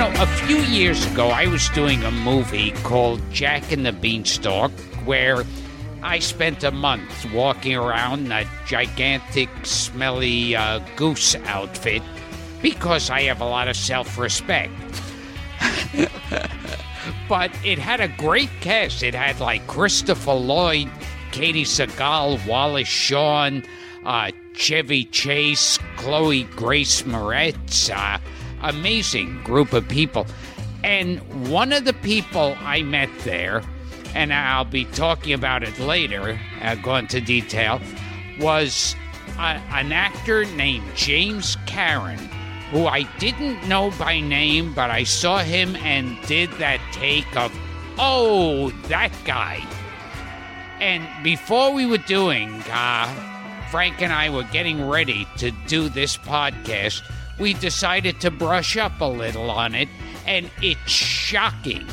Know, a few years ago, I was doing a movie called Jack and the Beanstalk, where I spent a month walking around in a gigantic, smelly uh, goose outfit because I have a lot of self respect. but it had a great cast. It had like Christopher Lloyd, Katey Sagal, Wallace Shawn, uh, Chevy Chase, Chloe Grace Moretz. Uh, amazing group of people. And one of the people I met there, and I'll be talking about it later, I'll go into detail, was a, an actor named James Karen, who I didn't know by name, but I saw him and did that take of, oh, that guy. And before we were doing, uh, Frank and I were getting ready to do this podcast, we decided to brush up a little on it, and it's shocking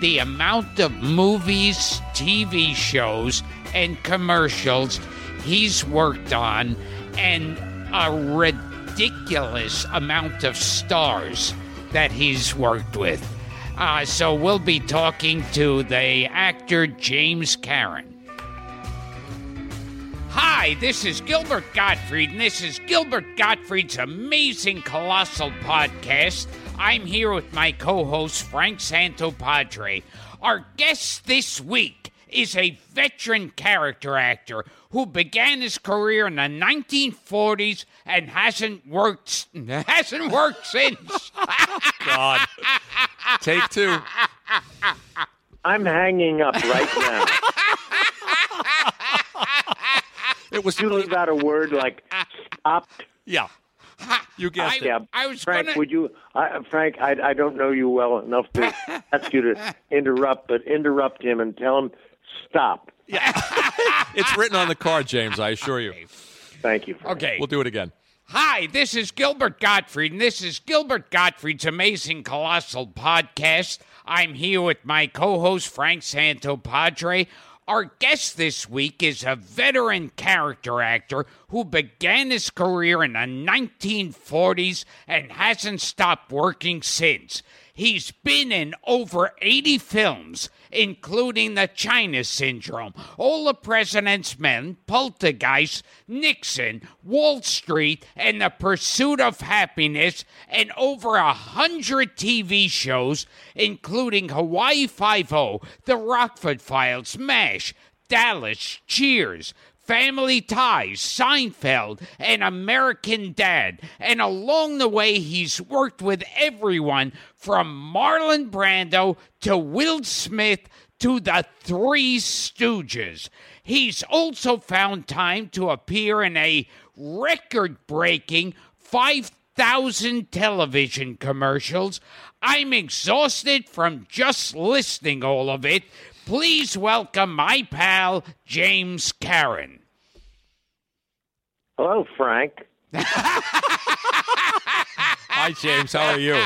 the amount of movies, TV shows, and commercials he's worked on, and a ridiculous amount of stars that he's worked with. Uh, so we'll be talking to the actor James Karen. Hi, this is Gilbert Gottfried, and this is Gilbert Gottfried's amazing colossal podcast. I'm here with my co host, Frank Santopadre. Our guest this week is a veteran character actor who began his career in the 1940s and hasn't worked hasn't worked since. God. Take two. I'm hanging up right now. It was you leave out a word like stopped. yeah. You guessed I, it. Yeah, I was Frank, gonna- would you, I, Frank? I, I don't know you well enough to ask you to interrupt, but interrupt him and tell him stop. Yeah, It's written on the card, James. I assure you. Thank you. Frank. Okay. We'll do it again. Hi, this is Gilbert Gottfried, and this is Gilbert Gottfried's amazing colossal podcast. I'm here with my co host, Frank Santopadre. Our guest this week is a veteran character actor who began his career in the 1940s and hasn't stopped working since. He's been in over 80 films, including The China Syndrome, All the President's Men, Poltergeist, Nixon, Wall Street, and The Pursuit of Happiness, and over a hundred TV shows, including Hawaii Five-O, The Rockford Files, MASH, Dallas, Cheers, Family Ties, Seinfeld, and American Dad. And along the way, he's worked with everyone from Marlon Brando to Will Smith to the Three Stooges. He's also found time to appear in a record breaking 5,000 television commercials. I'm exhausted from just listening all of it. Please welcome my pal, James Karen. Hello, Frank. Hi, James. How are you?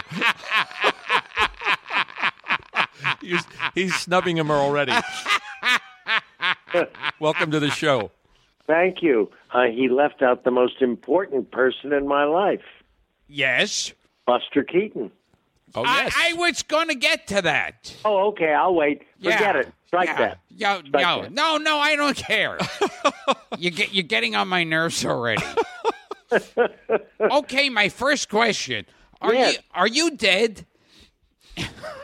he's, he's snubbing him already. Welcome to the show. Thank you. Uh, he left out the most important person in my life, Yes? Buster Keaton. Oh, yes. I, I was going to get to that. Oh, okay. I'll wait. Forget yeah. it. Strike yeah. that. Yo, Strike no, that. no, no, I don't care. you get, you're getting on my nerves already. okay, my first question. Are Yes. you are you dead?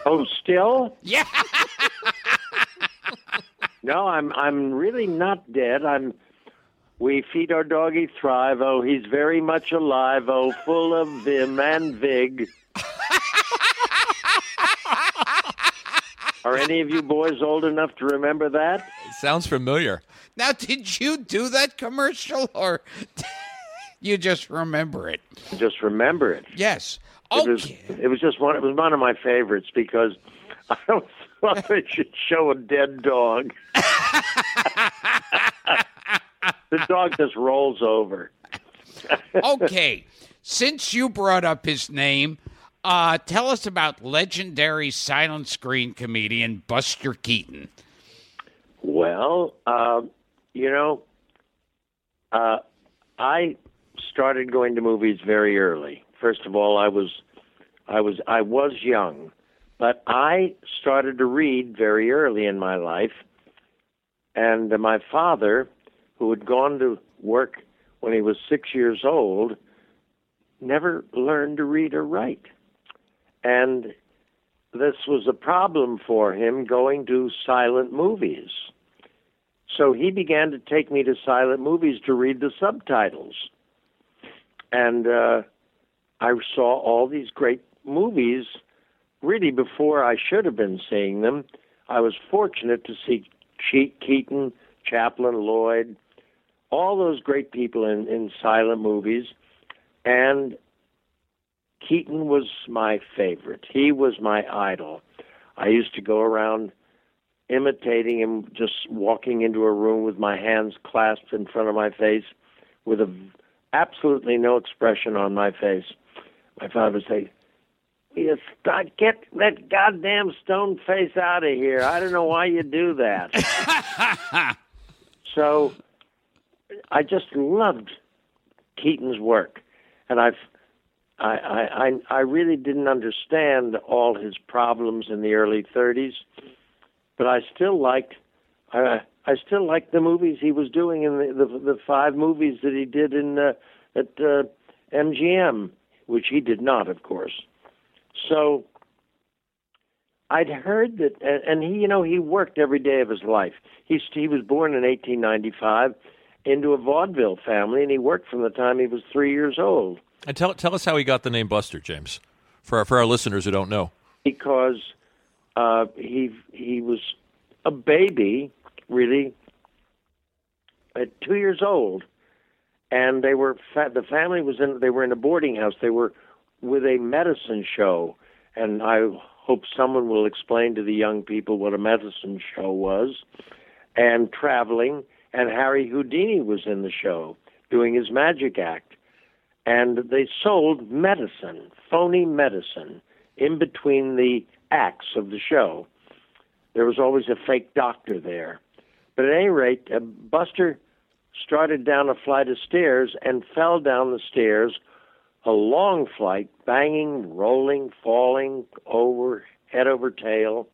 Oh, still? Yeah. No, I'm. I'm really not dead. I'm. We feed our doggy Thrive. Oh, he's very much alive. Oh, full of vim and vig. Are any of you boys old enough to remember that? Sounds familiar. Now, did you do that commercial or you just remember it? Just remember it. Yes. It was. Okay. It was just one. It was one of my favorites because I thought they should show a dead dog. the dog just rolls over. Okay. Since you brought up his name, uh, tell us about legendary silent screen comedian Buster Keaton. Well, uh, you know, uh, I started going to movies very early. First of all, I was I was I was young, but I started to read very early in my life, and my father, who had gone to work when he was six years old, never learned to read or write, and this was a problem for him going to silent movies. So he began to take me to silent movies to read the subtitles. And uh, I saw all these great movies really before I should have been seeing them. I was fortunate to see Cheat Keaton, Chaplin, Lloyd, all those great people in, in silent movies. And Keaton was my favorite. He was my idol. I used to go around imitating him, just walking into a room with my hands clasped in front of my face, with a, absolutely no expression on my face. My father would say, "You get that goddamn stone face out of here! I don't know why you do that." so, I just loved Keaton's work, and I've I, I, I really didn't understand all his problems in the early 30s, but I still liked I, I still liked the movies he was doing in the the, the five movies that he did in uh, at uh, MGM, which he did not, of course. So I'd heard that, and he, you know, he worked every day of his life. He he was born in 1895 into a vaudeville family, and he worked from the time he was three years old. And tell tell us how he got the name Buster, James, for our, for our listeners who don't know. Because uh, he he was a baby, really, at two years old, and they were the family was in they were in a boarding house. They were with a medicine show, and I hope someone will explain to the young people what a medicine show was, and traveling. And Harry Houdini was in the show doing his magic act and they sold medicine, phony medicine, in between the acts of the show. There was always a fake doctor there. But at any rate, uh, Buster started down a flight of stairs and fell down the stairs, a long flight, banging, rolling, falling over, head over tail.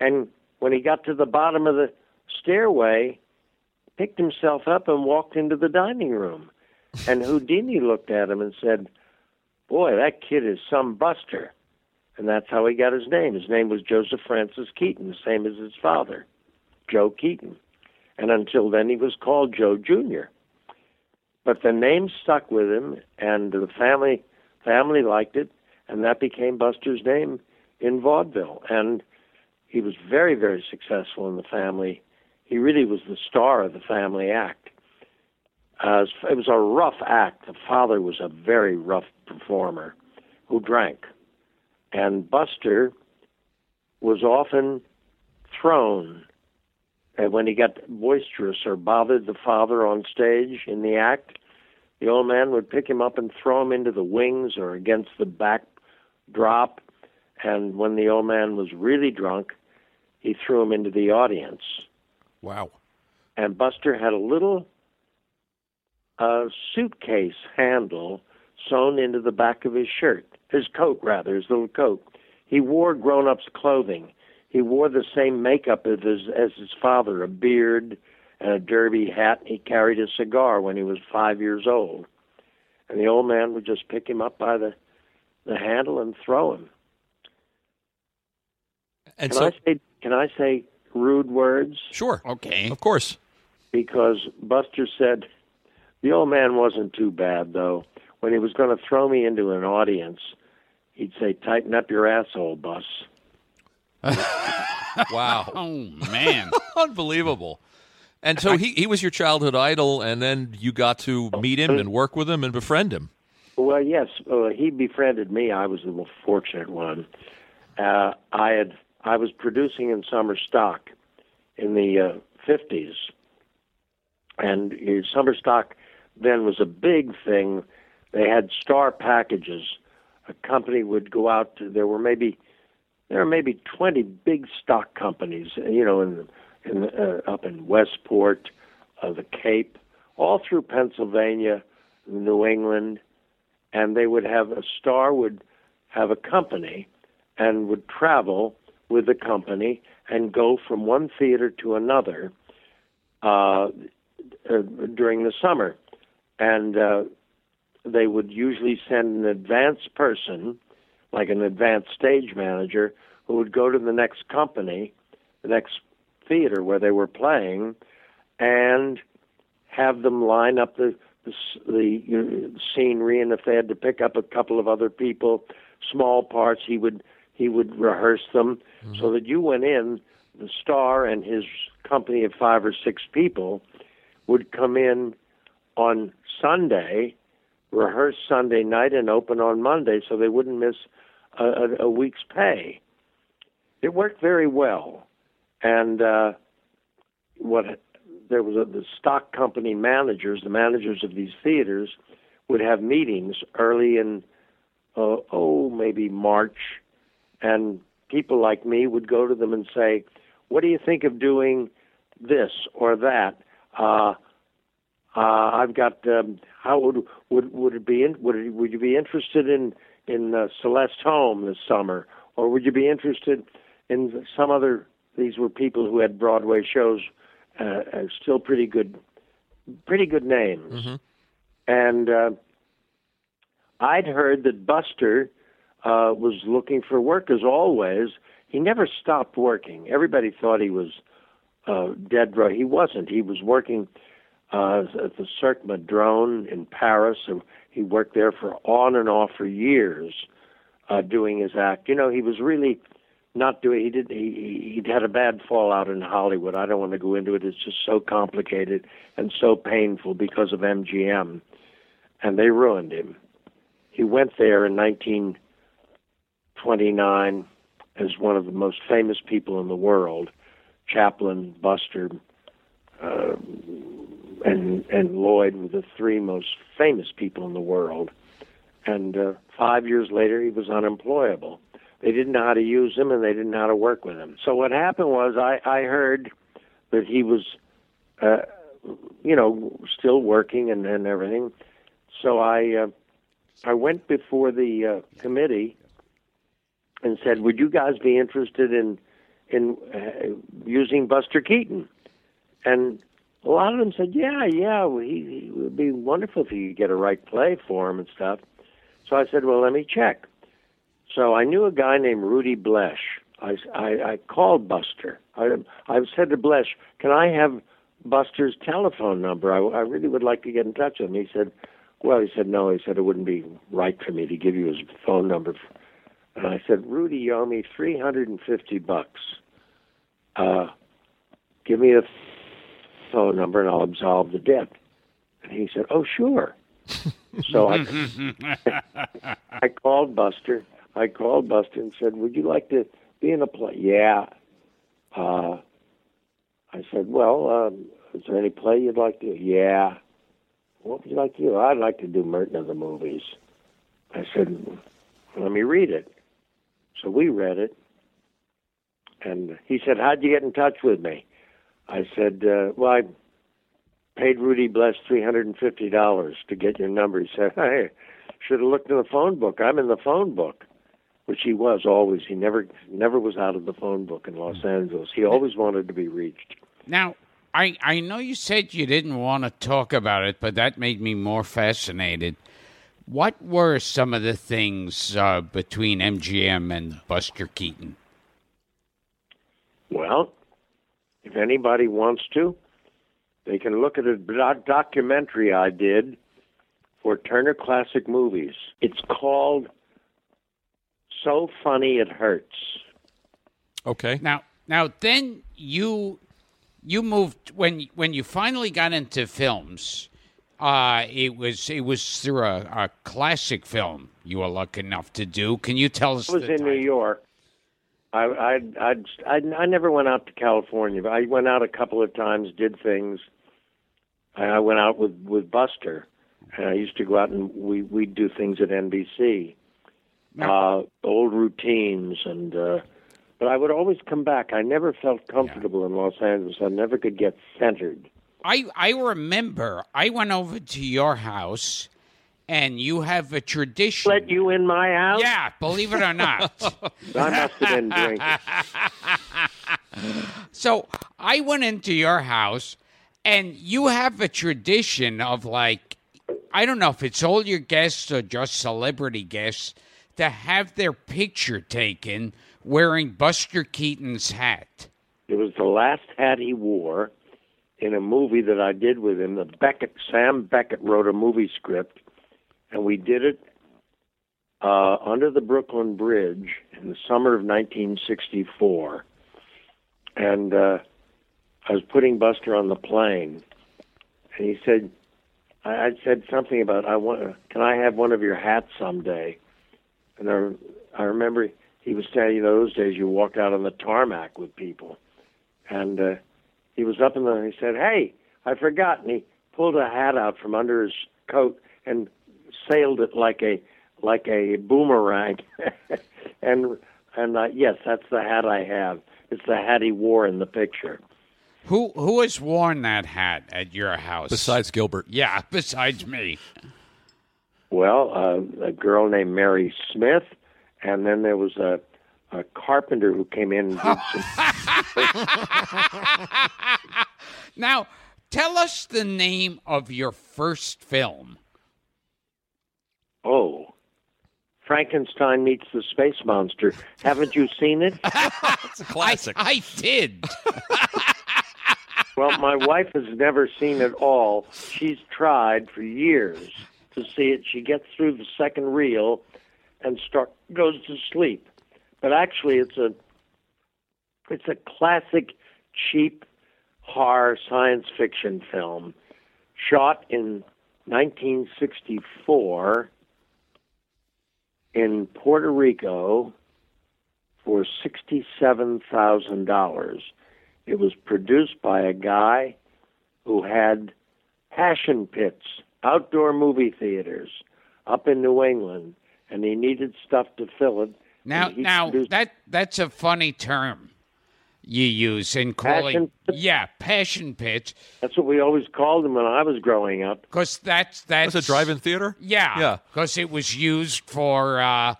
And when he got to the bottom of the stairway, picked himself up and walked into the dining room. And Houdini looked at him and said, Boy, that kid is some buster. And that's how he got his name. His name was Joseph Francis Keaton, the same as his father, Joe Keaton. And until then, he was called Joe Jr. But the name stuck with him, and the family family liked it, and that became Buster's name in vaudeville. And he was very, very successful in the family. He really was the star of the family act. Uh, it was a rough act. The father was a very rough performer who drank. And Buster was often thrown and when he got boisterous or bothered the father on stage in the act, the old man would pick him up and throw him into the wings or against the back drop. And when the old man was really drunk, he threw him into the audience. Wow. And Buster had a little a suitcase handle sewn into the back of his shirt, his coat rather, his little coat. He wore grown-ups clothing. He wore the same makeup as his, as his father, a beard and a derby hat. He carried a cigar when he was five years old, and the old man would just pick him up by the the handle and throw him. And can so, I say can I say rude words? sure, Okay. of course. Because Buster said the old man wasn't too bad, though. When he was going to throw me into an audience, he'd say, Tighten up your asshole, Bus. Wow, Oh man. unbelievable. And so he, he was your childhood idol, and then you got to meet him and work with him and befriend him. Well, yes, uh, he befriended me. I was the most fortunate one. Uh, I had I was producing in summer stock in the uh, 50s, and uh, summer stock then was a big thing. They had star packages. A company would go out. To, there were maybe there were maybe 20 big stock companies, you know, in in uh, up in Westport, uh, the Cape, all through Pennsylvania, New England, and they would have a star would have a company and would travel with the company and go from one theater to another uh, uh, during the summer. And uh, they would usually send an advance person, like an advanced stage manager, who would go to the next company, the next theater where they were playing, and have them line up the the, the you know, scenery, and if they had to pick up a couple of other people, small parts, he would he would rehearse them mm-hmm. so that you went in. The star and his company of five or six people would come in on Sunday, rehearse Sunday night, and open on Monday, so they wouldn't miss a, a, a week's pay. It worked very well, and uh, what there was a, the stock company managers, the managers of these theaters, would have meetings early in uh, oh maybe March, and people like me would go to them and say, "What do you think of doing this or that?" Uh, uh, I've got. Um, how would would would it be? In, would it, would you be interested in in uh, Celeste Holm this summer, or would you be interested in some other? These were people who had Broadway shows uh, still pretty good, pretty good names. Mm-hmm. And uh, I'd heard that Buster uh, was looking for work as always. He never stopped working. Everybody thought he was uh, dead. He wasn't. He was working uh, at the Cirque Medrano in Paris. And he worked there for on and off for years, uh, doing his act. You know, he was really not doing. He did. He he'd had a bad fallout in Hollywood. I don't want to go into it. It's just so complicated and so painful because of MGM, and they ruined him. He went there in 1929 as one of the most famous people in the world. Chaplin, Buster, uh, and and Lloyd were the three most famous people in the world. And uh, five years later, he was unemployable they didn't know how to use him and they didn't know how to work with him. So what happened was I, I heard that he was, uh, you know, still working and, and everything. So I, uh, I went before the uh, committee and said, "Would you guys be interested in in uh, using Buster Keaton?" And a lot of them said, "Yeah, yeah, he, he would be wonderful if you could get a right play for him and stuff." So I said, "Well, let me check." So I knew a guy named Rudy Blesh. I, I, I called Buster. I, I said to Blesh, "Can I have Buster's telephone number? I, I really would like to get in touch with him." He said, "Well," he said, "No." He said it wouldn't be right for me to give you his phone number. And I said, "Rudy, you owe me three hundred and fifty bucks. Uh, give me a phone number, and I'll absolve the debt." And he said, "Oh, sure." so I, I called Buster I called Buster and said, "Would you like to be in a play?" Yeah. Uh, I said, "Well, um, is there any play you'd like to?" Yeah. What would you like to do? I'd like to do Merton of the movies. I said, "Let me read it." So we read it, and he said, "How'd you get in touch with me?" I said, uh, "Well, I paid Rudy Blesh three hundred and fifty dollars to get your number." He said, "Hey, should have looked in the phone book. I'm in the phone book." which he was always. He never never was out of the phone book in Los Angeles. He always wanted to be reached. Now, I I know you said you didn't want to talk about it, but that made me more fascinated. What were some of the things uh, between MGM and Buster Keaton? Well, if anybody wants to, they can look at a documentary I did for Turner Classic Movies. It's called so funny it hurts. Okay. Now, now then you you moved when when you finally got into films. Uh, it was it was through a, a classic film you were lucky enough to do. Can you tell us? It was in title? New York. I, I I I I never went out to California. But I went out a couple of times, did things. I went out with with Buster, and I used to go out and we we'd do things at NBC uh, old routines, and uh, but I would always come back. I never felt comfortable yeah. in Los Angeles. I never could get centered. I I remember I went over to your house, and you have a tradition. Let you in my house? Yeah, believe it or not. I must have been drinking. so I went into your house, and you have a tradition of like, I don't know if it's all your guests or just celebrity guests to have their picture taken wearing Buster Keaton's hat. It was the last hat he wore in a movie that I did with him. The Beckett Sam Beckett wrote a movie script, and we did it uh, under the Brooklyn Bridge in the summer of 1964. And uh, I was putting Buster on the plane, and he said, I, I said something about I want. Can I have one of your hats someday? And I, I remember he was saying, you know, those days you walked out on the tarmac with people, and uh, he was up in the. And he said, "Hey, I forgot," and he pulled a hat out from under his coat and sailed it like a like a boomerang, and and uh, yes, that's the hat I have. It's the hat he wore in the picture. Who who has worn that hat at your house? Besides Gilbert. Yeah, besides me. Well, uh, a girl named Mary Smith, and then there was a, a carpenter who came in and did some. now, tell us the name of your first film. oh, Frankenstein meets the space monster. Haven't you seen it? It's a classic. I, I did. Well, my wife has never seen it all. She's tried for years to see it. She gets through the second reel and start goes to sleep. But actually, it's a it's a classic, cheap horror science fiction film, shot in 1964 in Puerto Rico for sixty-seven thousand dollars. It was produced by a guy who had passion pits, outdoor movie theaters up in New England, and he needed stuff to fill it. Now, now produced- that that's a funny term you use in calling. Passion? Yeah, passion pit, that's what we always called them when I was growing up. because that's that's Was it drive-in theater? Yeah, Yeah. because it was used for. Uh,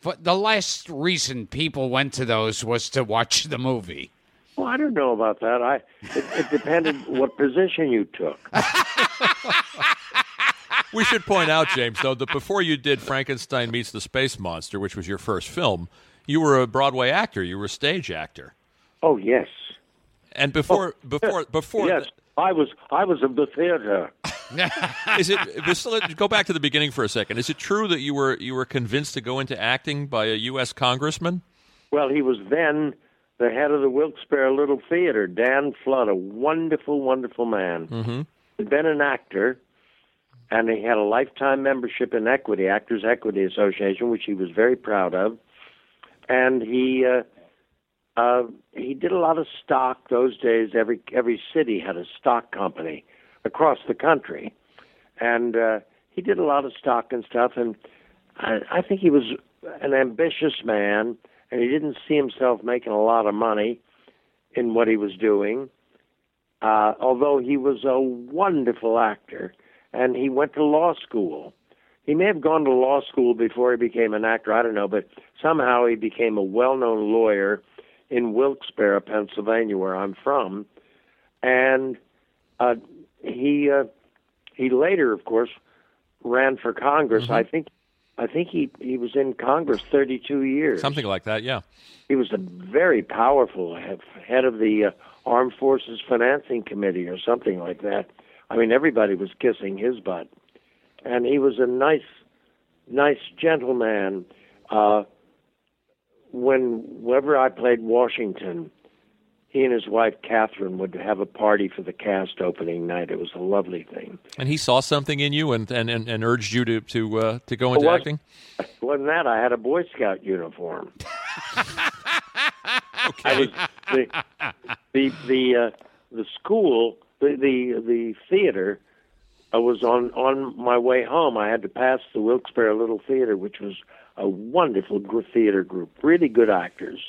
for the last reason people went to those was to watch the movie. Well, I don't know about that. I it, it depended what position you took. We should point out, James, though, that before you did Frankenstein Meets the Space Monster, which was your first film, you were a Broadway actor. You were a stage actor. Oh yes, And before, before, before, yes. I was I was in the theater. is it? Let- go back to the beginning for a second. Is it true that you were you were convinced to go into acting by a U.S. congressman? Well, he was then the head of the Wilkes-Barre Little Theater, Dan Flood, a wonderful, wonderful man. Mm-hmm. He'd been an actor, and he had a lifetime membership in Equity, Actors Equity Association, which he was very proud of. And he uh, uh, he did a lot of stock those days. Every every city had a stock company across the country, and uh, he did a lot of stock and stuff. And I, I think he was an ambitious man, and he didn't see himself making a lot of money in what he was doing. Uh, although he was a wonderful actor, and he went to law school. He may have gone to law school before he became an actor. I don't know, but somehow he became a well-known lawyer in Wilkes-Barre, Pennsylvania, where I'm from, and uh, he uh, he later, of course, ran for Congress. I think I think he he was in Congress 32 years. Something like that, yeah. He was a very powerful head, head of the uh, Armed Forces Financing Committee or something like that. I mean, everybody was kissing his butt, and he was a nice, nice gentleman. Uh, when whenever I played Washington, he and his wife Catherine would have a party for the cast opening night. It was a lovely thing. And he saw something in you and and, and, and urged you to to uh, to go into acting. Wasn't that I had a Boy Scout uniform? I was the the the uh, the school the the the theater. I was on on my way home. I had to pass the Wilkes-Barre Little Theater, which was a wonderful theater group, really good actors.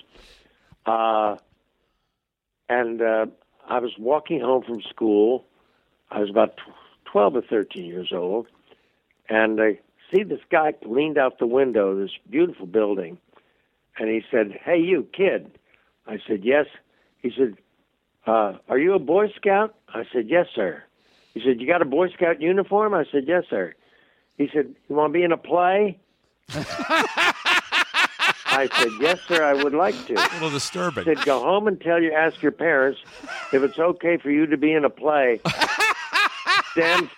Uh, and uh, I was walking home from school. I was about twelve or thirteen years old, and a see this guy leaned out the window, this beautiful building, and he said, "Hey, you kid." I said, "Yes." He said, uh, "Are you a Boy Scout?" I said, "Yes, sir." He said, "You got a Boy Scout uniform?" I said, "Yes, sir." He said, "You want to be in a play?" I said, "Yes, sir. I would like to." A little disturbing. I said, "Go home and tell you, ask your parents if it's okay for you to be in a play." Dan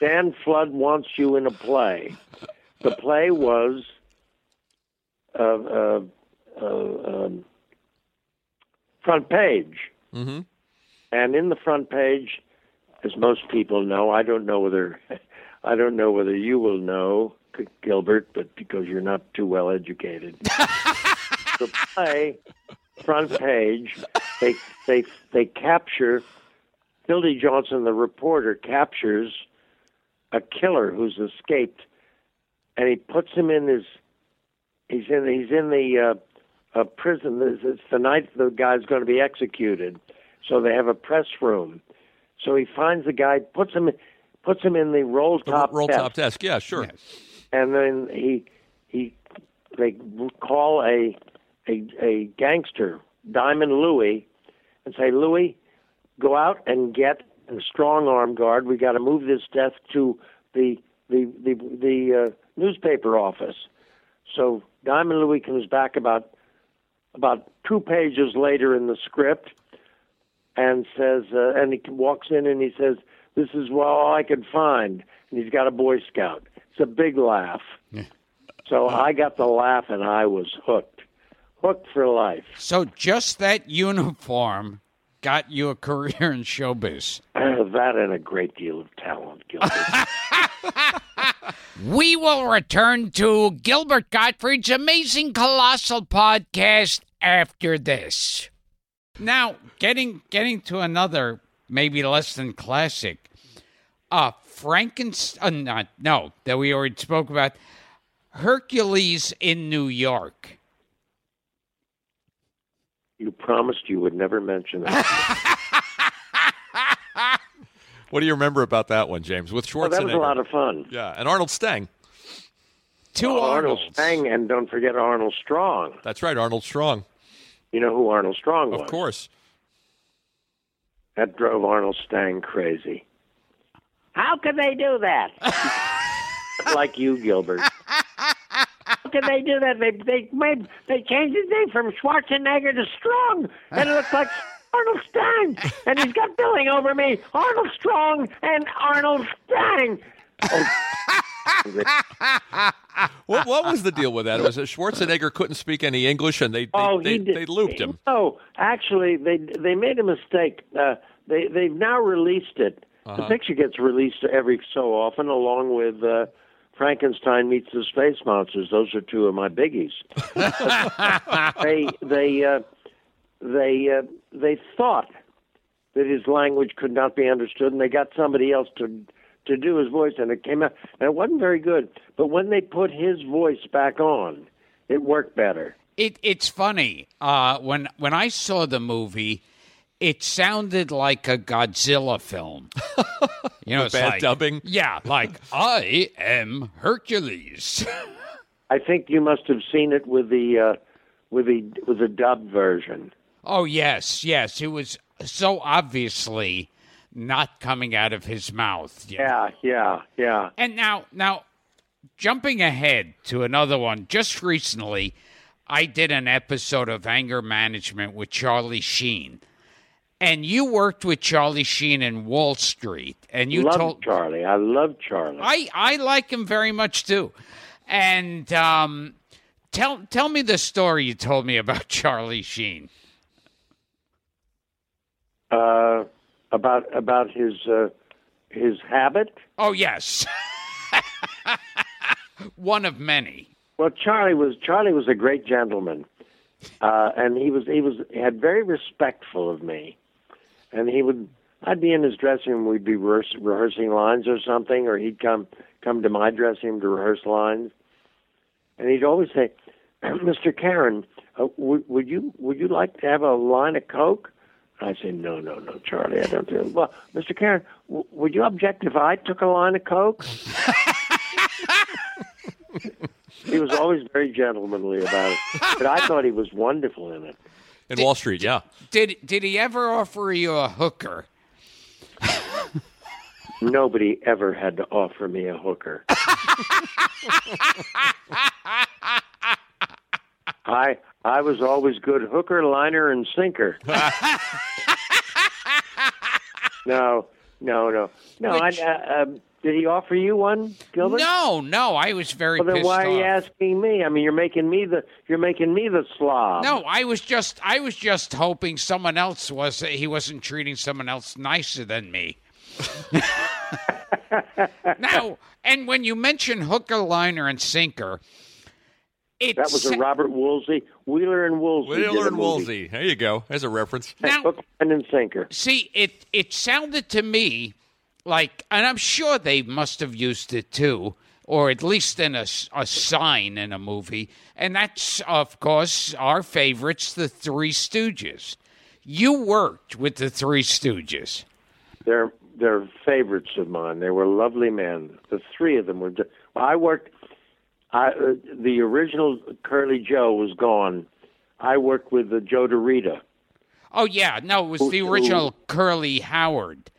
Dan Flood wants you in a play. The play was uh, uh, uh, um, front page, hmm and in the front page, as most people know, I don't know whether I don't know whether you will know, Gilbert, but because you're not too well educated, the play front page they they they capture Hildy Johnson, the reporter, captures a killer who's escaped, and he puts him in his. He's in. He's in the uh, uh, prison. It's it's the night the guy's going to be executed, so they have a press room. So he finds the guy, puts him, puts him in the roll The top roll desk, top desk. Yeah, sure. and then he he they call a a a gangster, Diamond Louie, and say, Louie, go out and get a strong arm guard. We got to move this desk to the the the the uh, newspaper office. So Diamond Louie comes back about about two pages later in the script and says, uh, and he walks in and he says, "This is all I could find," and he's got a Boy Scout. It's a big laugh. So I got the laugh and I was hooked, hooked for life. So just that uniform got you a career in showbiz. that and a great deal of talent, Gilbert. We will return to Gilbert Gottfried's amazing colossal podcast after this. Now, getting getting to another maybe less than classic. Uh Frankenstein uh, not no, that we already spoke about. Hercules in New York. you promised you would never mention that. What do you remember about that one, James? With Schwarzenegger. Well, that was a lot of fun. yeah, and Arnold Stang. Two Arnold Stang, and don't forget Arnold Strong. That's right, Arnold Strong. You know who Arnold Strong was? Of course. That drove Arnold Stang crazy. How could they do that? like you, Gilbert. How could they do that? They they made they changed his name from Schwarzenegger to Strong, and it looks like Arnold Stang, and he's got billing over me. Arnold Strong and Arnold Stang. What, what was the deal with that? It was that Schwarzenegger couldn't speak any English, and they they, Oh, they, they looped him. No, actually, they they made a mistake. Uh, they they've now released it. Uh-huh. The picture gets released every so often, along with uh, Frankenstein meets the Space Monsters. Those are two of my biggies. they they uh, they uh, they thought that his language could not be understood, and they got somebody else to to do his voice, and it came out, and it wasn't very good. But when they put his voice back on, it worked better. It it's funny. Uh, when when I saw the movie, it sounded like a Godzilla film. You know, it's bad like, dubbing? Yeah, like I am Hercules. I think you must have seen it with the uh, with the with the dub version. oh yes, yes. It was so obviously not coming out of his mouth. you know. Yeah, yeah, yeah. And now, now, jumping ahead to another one, just recently, I did an episode of anger management with Charlie Sheen, and you worked with Charlie Sheen in Wall Street, and you love told Charlie. I love Charlie. I I like him very much too, and um, tell tell me the story you told me about Charlie Sheen. uh, about about his uh, his habit. Oh yes, one of many. Well, Charlie was Charlie was a great gentleman, uh, and he was he was had very respectful of me, and he would I'd be in his dressing room, we'd be rehears- rehearsing lines or something, or he'd come come to my dressing room to rehearse lines, and he'd always say, "Mr. Karen, uh, would, would you would you like to have a line of coke?" I say, "No, no, no, Charlie, I don't do it." Well, Mr. Karen, w- would you object if I took a line of coke? he was always very gentlemanly about it. But I thought he was wonderful in it. In Wall Street, yeah. Did did he ever offer you a hooker? Nobody ever had to offer me a hooker. I I was always good hooker, liner, and sinker. no, no, no, no. Which- I, uh, um, did he offer you one, Gilbert? No, no. I was very Well, then why are you asking me? I mean, you're making me the you're making me the slob. No, I was just I was just hoping someone else was he wasn't treating someone else nicer than me. now, and when you mention hooker, liner, and sinker, it that was a Robert Woolsey, Wheeler and Woolsey. Wheeler and. Woolsey. There you go. There's a reference. Now- Hook, line, and sinker. See, it it sounded to me like, and I'm sure they must have used it too, or at least in a, a sign in a movie. And that's, of course, our favorites, the Three Stooges. You worked with the Three Stooges. They're they're favorites of mine. They were lovely men. The three of them were. ju- I worked. I uh, the original Curly Joe was gone. I worked with the Joe DeRita. Oh yeah, no, it was Who- the who- original Curly Howard.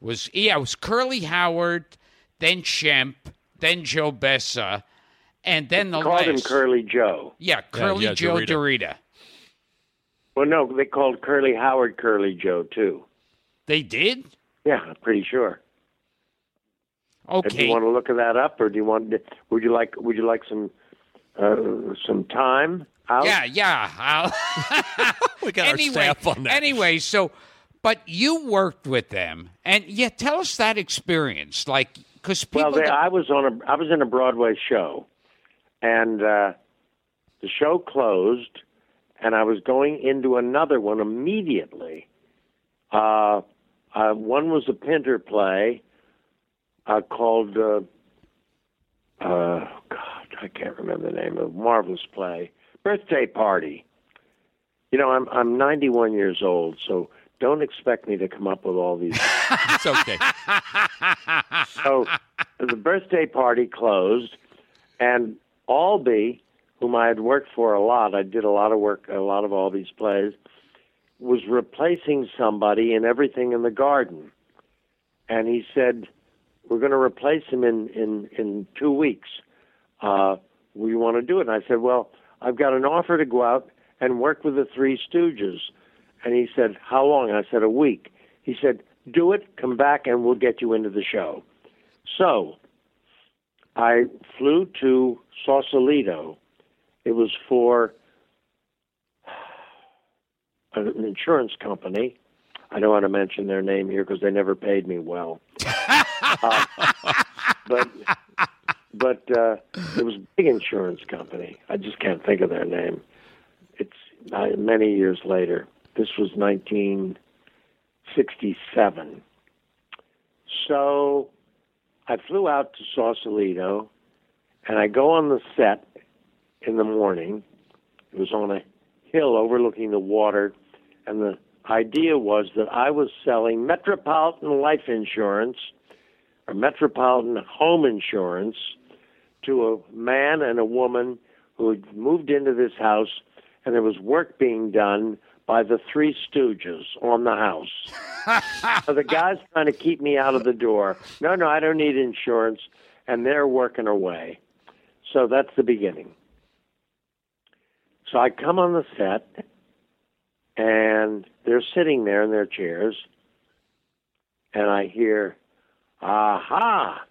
Was yeah, it was Curly Howard, then Shemp, then Joe Besser, and then the Called last. him Curly Joe. Yeah, Curly yeah, Joe DeRita. DeRita. Well, no, they called Curly Howard Curly Joe too. They did. Yeah, I'm pretty sure. Do you want to look that up, or do you want? To, Would you like? Would you like some uh, some time out? Yeah, yeah. We got anyway, our staff on that. anyway, so but you worked with them, and yeah, tell us that experience, like because people. Well, they, I was on a I was in a Broadway show, and uh, the show closed, and I was going into another one immediately. Uh, uh, one was a Pinter play uh, called uh, uh, God, I can't remember the name of marvelous play, Birthday Party. You know, I'm I'm 91 years old, so don't expect me to come up with all these It's okay. so the birthday party closed, and Albee, whom I had worked for a lot, I did a lot of work, a lot of all these plays, was replacing somebody in everything in the garden, and he said, "We're going to replace him in in in two weeks. Uh, we want to do it." And I said, "Well, I've got an offer to go out and work with the Three Stooges." And he said, How long? I said, A week. He said, Do it, come back, and we'll get you into the show. So I flew to Sausalito. It was for an insurance company. I don't want to mention their name here because they never paid me well. Uh, but but uh, it was a big insurance company. I just can't think of their name. It's uh, many years later. This was 1967. So I flew out to Sausalito, and I go on the set in the morning. It was on a hill overlooking the water, and the idea was that I was selling Metropolitan Life Insurance or Metropolitan Home Insurance to a man and a woman who had moved into this house, and there was work being done by the Three Stooges on the house. so the guy's trying to keep me out of the door. No, no, I don't need insurance, and they're working away. So that's the beginning. So I come on the set, and they're sitting there in their chairs, and I hear, "Aha!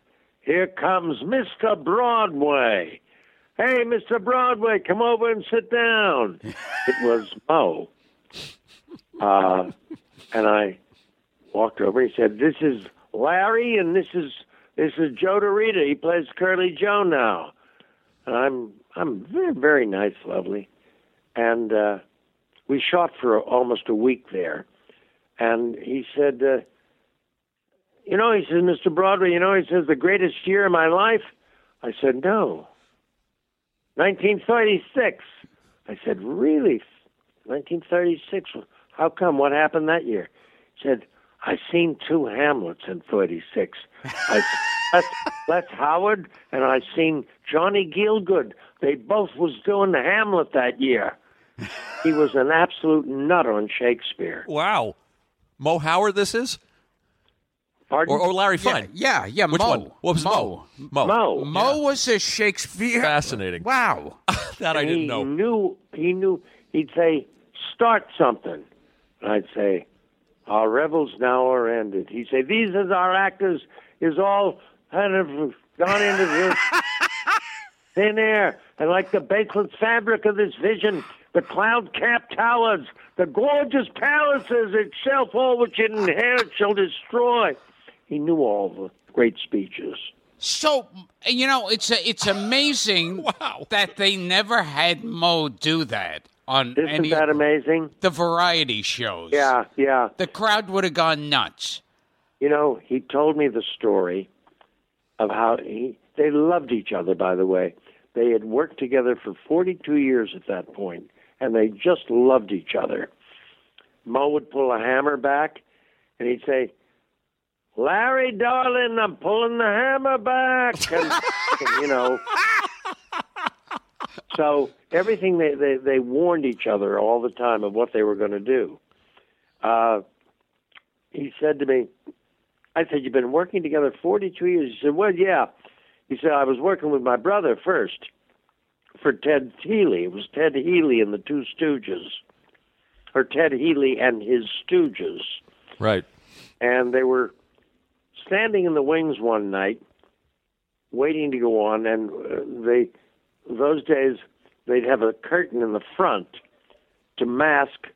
Here comes Mr. Broadway." Hey, Mr. Broadway, come over and sit down. it was Moe. Uh, and I walked over. He said, "This is Larry, and this is this is Joe DeRita. He plays Curly Joe now." And I'm I'm very very nice, lovely, and uh, we shot for almost a week there. And he said, uh, "You know," he says, "Mr. Broadway, you know," he says, "the greatest year of my life." I said, "No." 1936. I said, "Really? 1936? How come? What happened that year?" He said, "I seen two Hamlets in '36." I, Les, Les Howard, and I seen Johnny Gielgud. They both was doing the Hamlet that year. He was an absolute nut on Shakespeare. Wow. Moe Howard, this is? Pardon? Or, or Larry Yeah, Fine? yeah, yeah. Which Moe. one? What was Moe? Moe. Moe. Moe was a Shakespeare. Fascinating. Wow. that I didn't he know. knew he knew he'd say start something and i'd say our revels now are ended he'd say these as our actors is all kind of gone into this thin air and like the baseless fabric of this vision the cloud capped towers the gorgeous palaces itself all which it inherit shall destroy he knew all the great speeches So you know, it's a, it's amazing Wow. that they never had Moe do that on isn't any that amazing the variety shows. yeah yeah the crowd would have gone nuts. You know, he told me the story of how he they loved each other by the way. They had worked together for 42 years at that point and they just loved each other. Moe would pull a hammer back and he'd say, "Larry darling, I'm pulling the hammer back." And, and, you know, so everything they, they they warned each other all the time of what they were going to do. Uh, he said to me, I said, You've been working together 42 years. He said, Well, yeah. He said, I was working with my brother first for Ted Healy. It was Ted Healy and the Two Stooges, or Ted Healy and his Stooges. Right. And they were standing in the wings one night, waiting to go on. And uh, they, those days, they'd have a curtain in the front to mask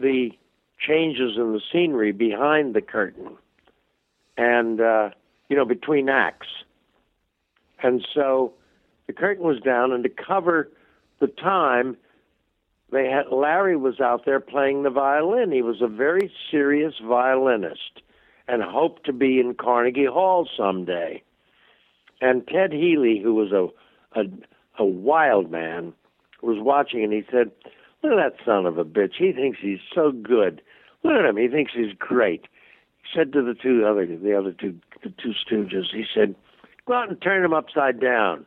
the changes in the scenery behind the curtain and uh, you know between acts. And so the curtain was down, and to cover the time, they had Larry was out there playing the violin. He was a very serious violinist, and hoped to be in Carnegie Hall someday. And Ted Healy, who was a a, a wild man, was watching, and he said, "Look at that son of a bitch. He thinks he's so good. Look at him. He thinks he's great." He said to the two other the other two the two stooges, he said, Go out and turn him upside down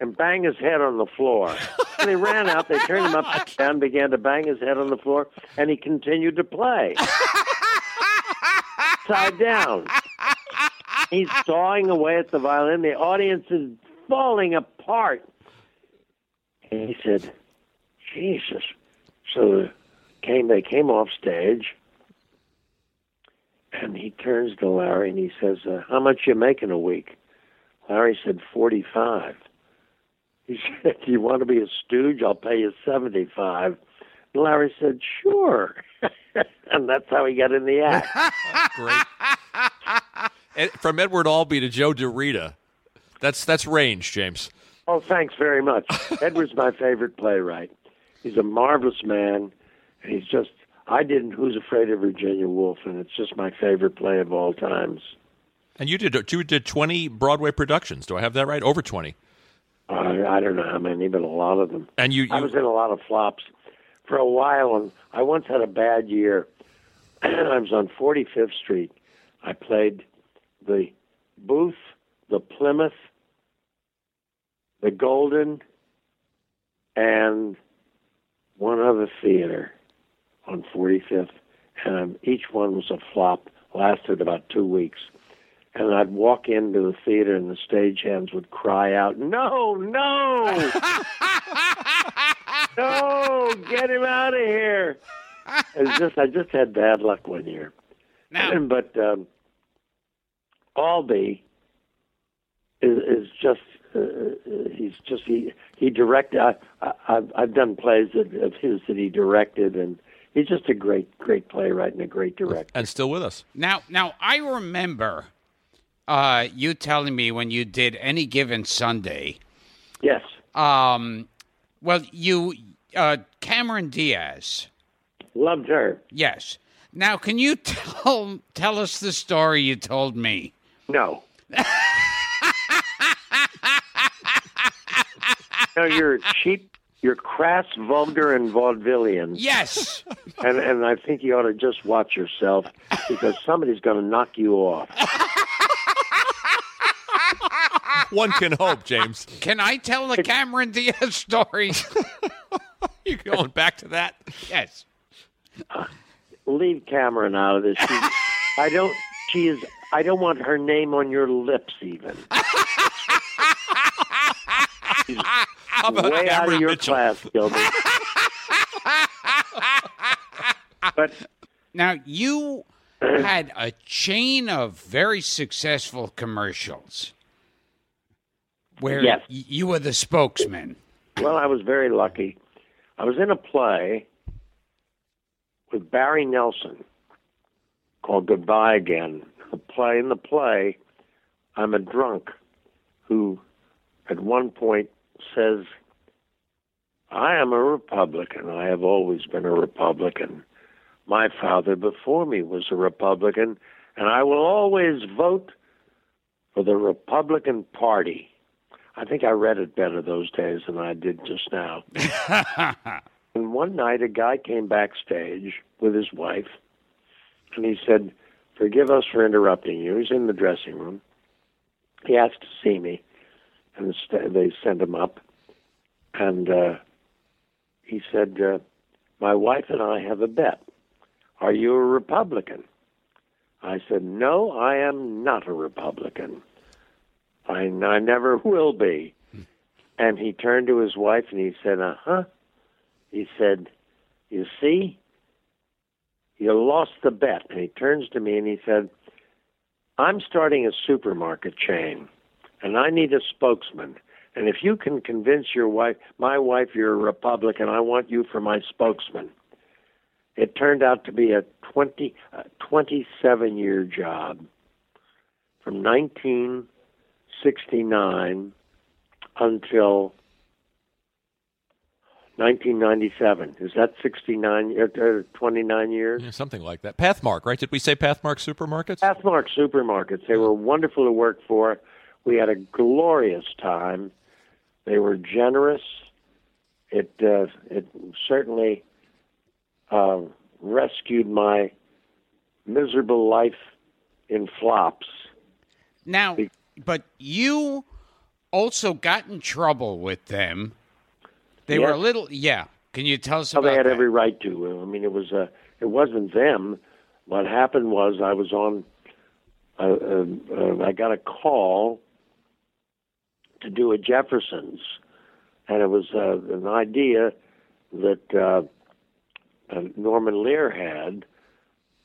and bang his head on the floor. and they ran out, they turned him upside down, began to bang his head on the floor, and he continued to play. upside down. He's sawing away at the violin. The audience is falling apart. And he said, Jesus. So came they came off stage and he turns to Larry and he says, uh, "How much you making a week?" Larry said, 45 He said, "Do you want to be a stooge? I'll pay you 75." And Larry said, "Sure." and that's how he got in the act. Great. And From Edward Albee to Joe DeRita. That's that's range, James. oh, thanks very much. Edward's my favorite playwright. He's a marvelous man, and he's just. I didn't Who's Afraid of Virginia Woolf, and it's just my favorite play of all times. And you did you did twenty Broadway productions. Do I have that right? Over twenty. Uh, I don't know how many, but a lot of them. And you, I was in a lot of flops for a while, and I once had a bad year. I was on 45th Street. I played the Booth, the Plymouth, the Golden, and one other theater on 45th, and each one was a flop. Lasted about two weeks. And I'd walk into the theater, and the stagehands would cry out, "No, no, no! Get him out of here!" It's just I just had bad luck one year. Now, but um, Albee is, is just uh, he's just he he directed. I, I, I've I've done plays of, of his that he directed, and he's just a great great playwright and a great director. and still with us. now, now, I remember uh, you telling me when you did any given Sunday. Yes, Um, well, you uh, Cameron Diaz. loved her. Yes. Now, can you tell tell us the story you told me? No. no, you're cheap. You're crass, vulgar, and vaudevillian. Yes. And and I think you ought to just watch yourself because somebody's going to knock you off. One can hope, James. Can I tell the Cameron Diaz story? You going back to that? yes. Leave Cameron out of this. She, I don't. She is. I don't want her name on your lips, even. She's How about way out of your Mitchell? class, Gilbert. but Now you had a chain of very successful commercials where Yes. you were the spokesman. Well, I was very lucky. I was in a play with Barry Nelson called Goodbye Again. The play in the play, I'm a drunk who at one point says, I am a Republican. I have always been a Republican. My father before me was a Republican, and I will always vote for the Republican Party. I think I read it better those days than I did just now. and one night, a guy came backstage with his wife, and he said, Forgive us for interrupting you. He's in the dressing room. He asked to see me, and they sent him up. And uh, he said, uh, My wife and I have a bet. Are you a Republican? I said, No, I am not a Republican. I, I never will be. And he turned to his wife and he said, Uh huh. He said, You see, you lost the bet. And he turns to me and he said, I'm starting a supermarket chain and I need a spokesman. And if you can convince your wife, my wife, you're a Republican, I want you for my spokesman. It turned out to be a 20, uh, 27 year job from 1969 until 1997. Is that 69, uh, uh, 29 years? Yeah, something like that. Pathmark, right? Did we say Pathmark Supermarkets? Pathmark Supermarkets. They were wonderful to work for. We had a glorious time. They were generous. It uh, it certainly uh, rescued my miserable life in flops. Now, but you also got in trouble with them. They were a little, yeah. Can you tell us Well, about they had that? every right to. I mean, it was uh, it wasn't them. What happened was I was on. Uh, uh, uh, I got a call to do a Jefferson's, and it was uh, an idea that uh, uh, Norman Lear had.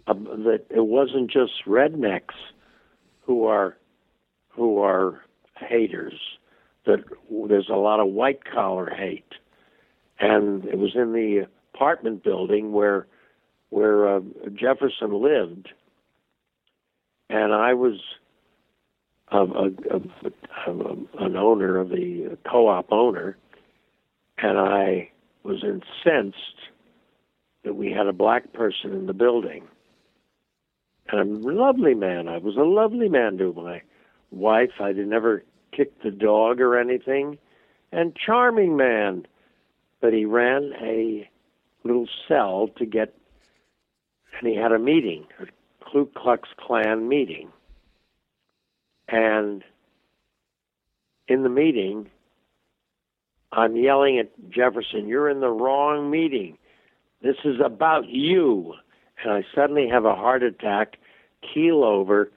Uh, that it wasn't just rednecks who are who are haters. That there's a lot of white collar hate and it was in the apartment building where where uh, Jefferson lived, and I was a, a, a, an owner of the co-op owner, and I was incensed that we had a black person in the building, and a lovely man. I was a lovely man to my wife. I did never kicked the dog or anything, and charming man but he ran a little cell to get, and he had a meeting, a Ku Klux Klan meeting. And in the meeting, I'm yelling at Jefferson, You're in the wrong meeting. This is about you. And I suddenly have a heart attack, keel over,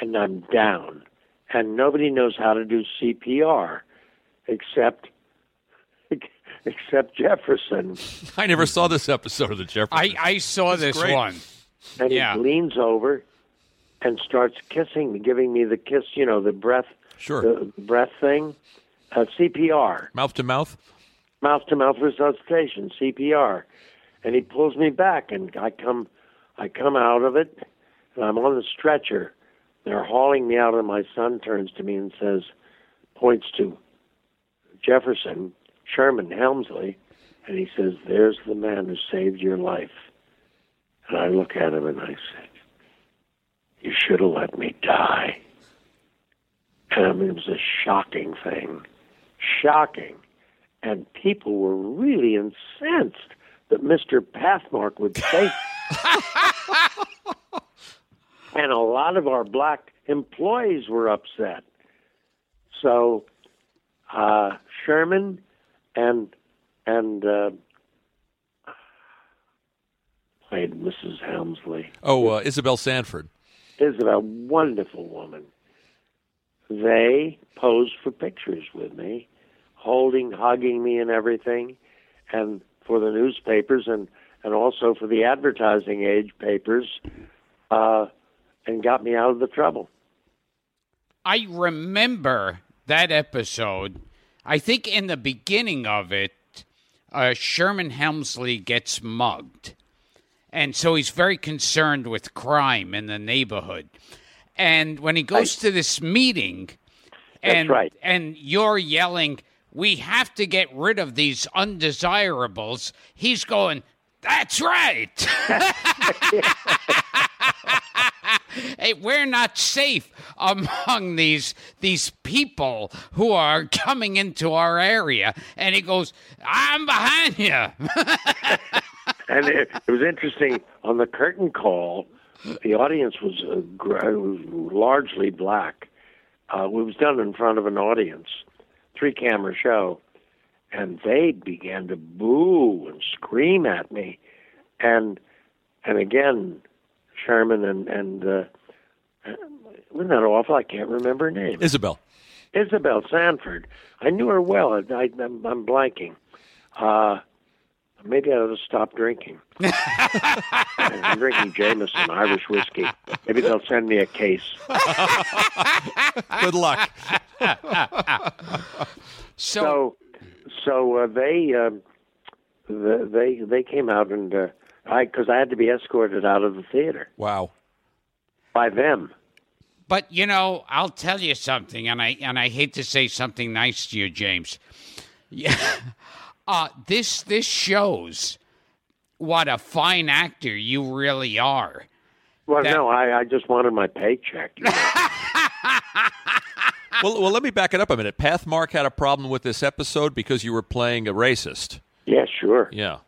and I'm down. And nobody knows how to do CPR except except Jefferson. I never saw this episode of the Jeffersons. I, I saw this great. one. And Yeah. he leans over and starts kissing me, giving me the kiss, you know, the breath, Sure. the breath thing, uh, CPR, mouth to mouth. mouth to mouth resuscitation, CPR. And he pulls me back, and I come, I come out of it, and I'm on the stretcher. They're hauling me out, and my son turns to me and says, points to Jefferson, Sherman Hemsley, and he says, "There's the man who saved your life." And I look at him and I said, "You should have let me die." And I mean, it was a shocking thing, shocking, and people were really incensed that Mr. Pathmark would say. and a lot of our black employees were upset. So uh, Sherman and and uh, played Mrs. Helmsley. Oh, uh, Isabel Sanford. Isabel, wonderful woman. They posed for pictures with me, holding, hugging me, and everything, and for the newspapers and and also for the advertising age papers, uh, and got me out of the trouble. I remember that episode. I think in the beginning of it, uh, Sherman Hemsley gets mugged. And so he's very concerned with crime in the neighborhood. And when he goes to this meeting, and, right. and you're yelling, we have to get rid of these undesirables, he's going, that's right. hey, we're not safe among these these people who are coming into our area. And he goes, I'm behind you. and it, it was interesting on the curtain call. The audience was, uh, was largely black. Uh, it was done in front of an audience, three camera show, and they began to boo and scream at me, and and again, Sherman and and uh, wasn't that awful? I can't remember her name. Isabel. Isabel Sanford. I knew her well. I, I, I'm, I'm blanking. Uh, maybe I ought to stop drinking. I'm drinking Jameson, Irish whiskey. Maybe they'll send me a case. Good luck. So, So, so uh, they, um, the, they they came out and uh, I because I had to be escorted out of the theater Wow. by them. but you know, I'll tell you something, and I and I hate to say something nice to you, James. Yeah, uh, this this shows what a fine actor you really are. Well, That- no, I, I just wanted my paycheck. you know. Well, well, let me back it up a minute. Pathmark had a problem with this episode because you were playing a racist. yeah, sure. Yeah.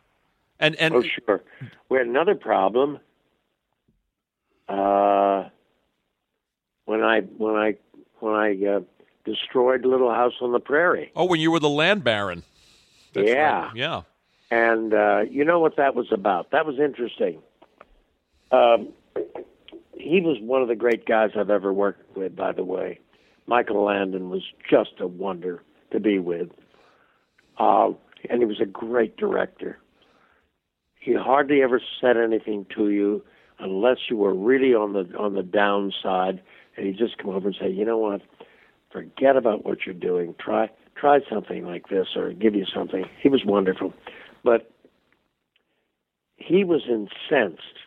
And and Oh, sure. We had another problem. Uh, when I when I when I uh, destroyed Little House on the Prairie, oh, when you were the land baron. That's Yeah. right. Yeah. and uh, you know what that was about? That was interesting. Um, he was one of the great guys I've ever worked with. By the way, Michael Landon was just a wonder to be with, uh, and he was a great director. He hardly ever said anything to you unless you were really on the on the downside, and he'd just come over and say, "You know what? Forget about what you're doing. Try try something like this, or give you something." He was wonderful, but he was incensed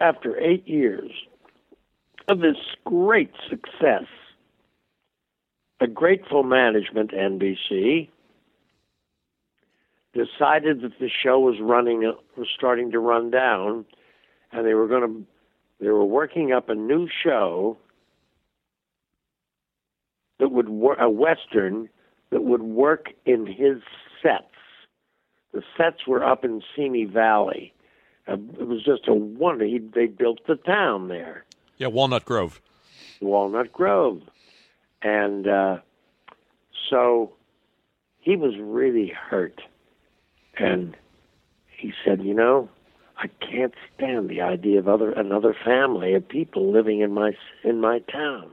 after eight years of this great success. A grateful management, NBC, decided that the show was running was starting to run down, and they were going to they were working up a new show that would work a western that would work in his sets. The sets were up in Simi Valley. Uh, it was just a wonder. He, they built the town there. Yeah, Walnut Grove. Walnut Grove. And uh, so he was really hurt. And he said, You know, I can't stand the idea of other another family of people living in my in my town.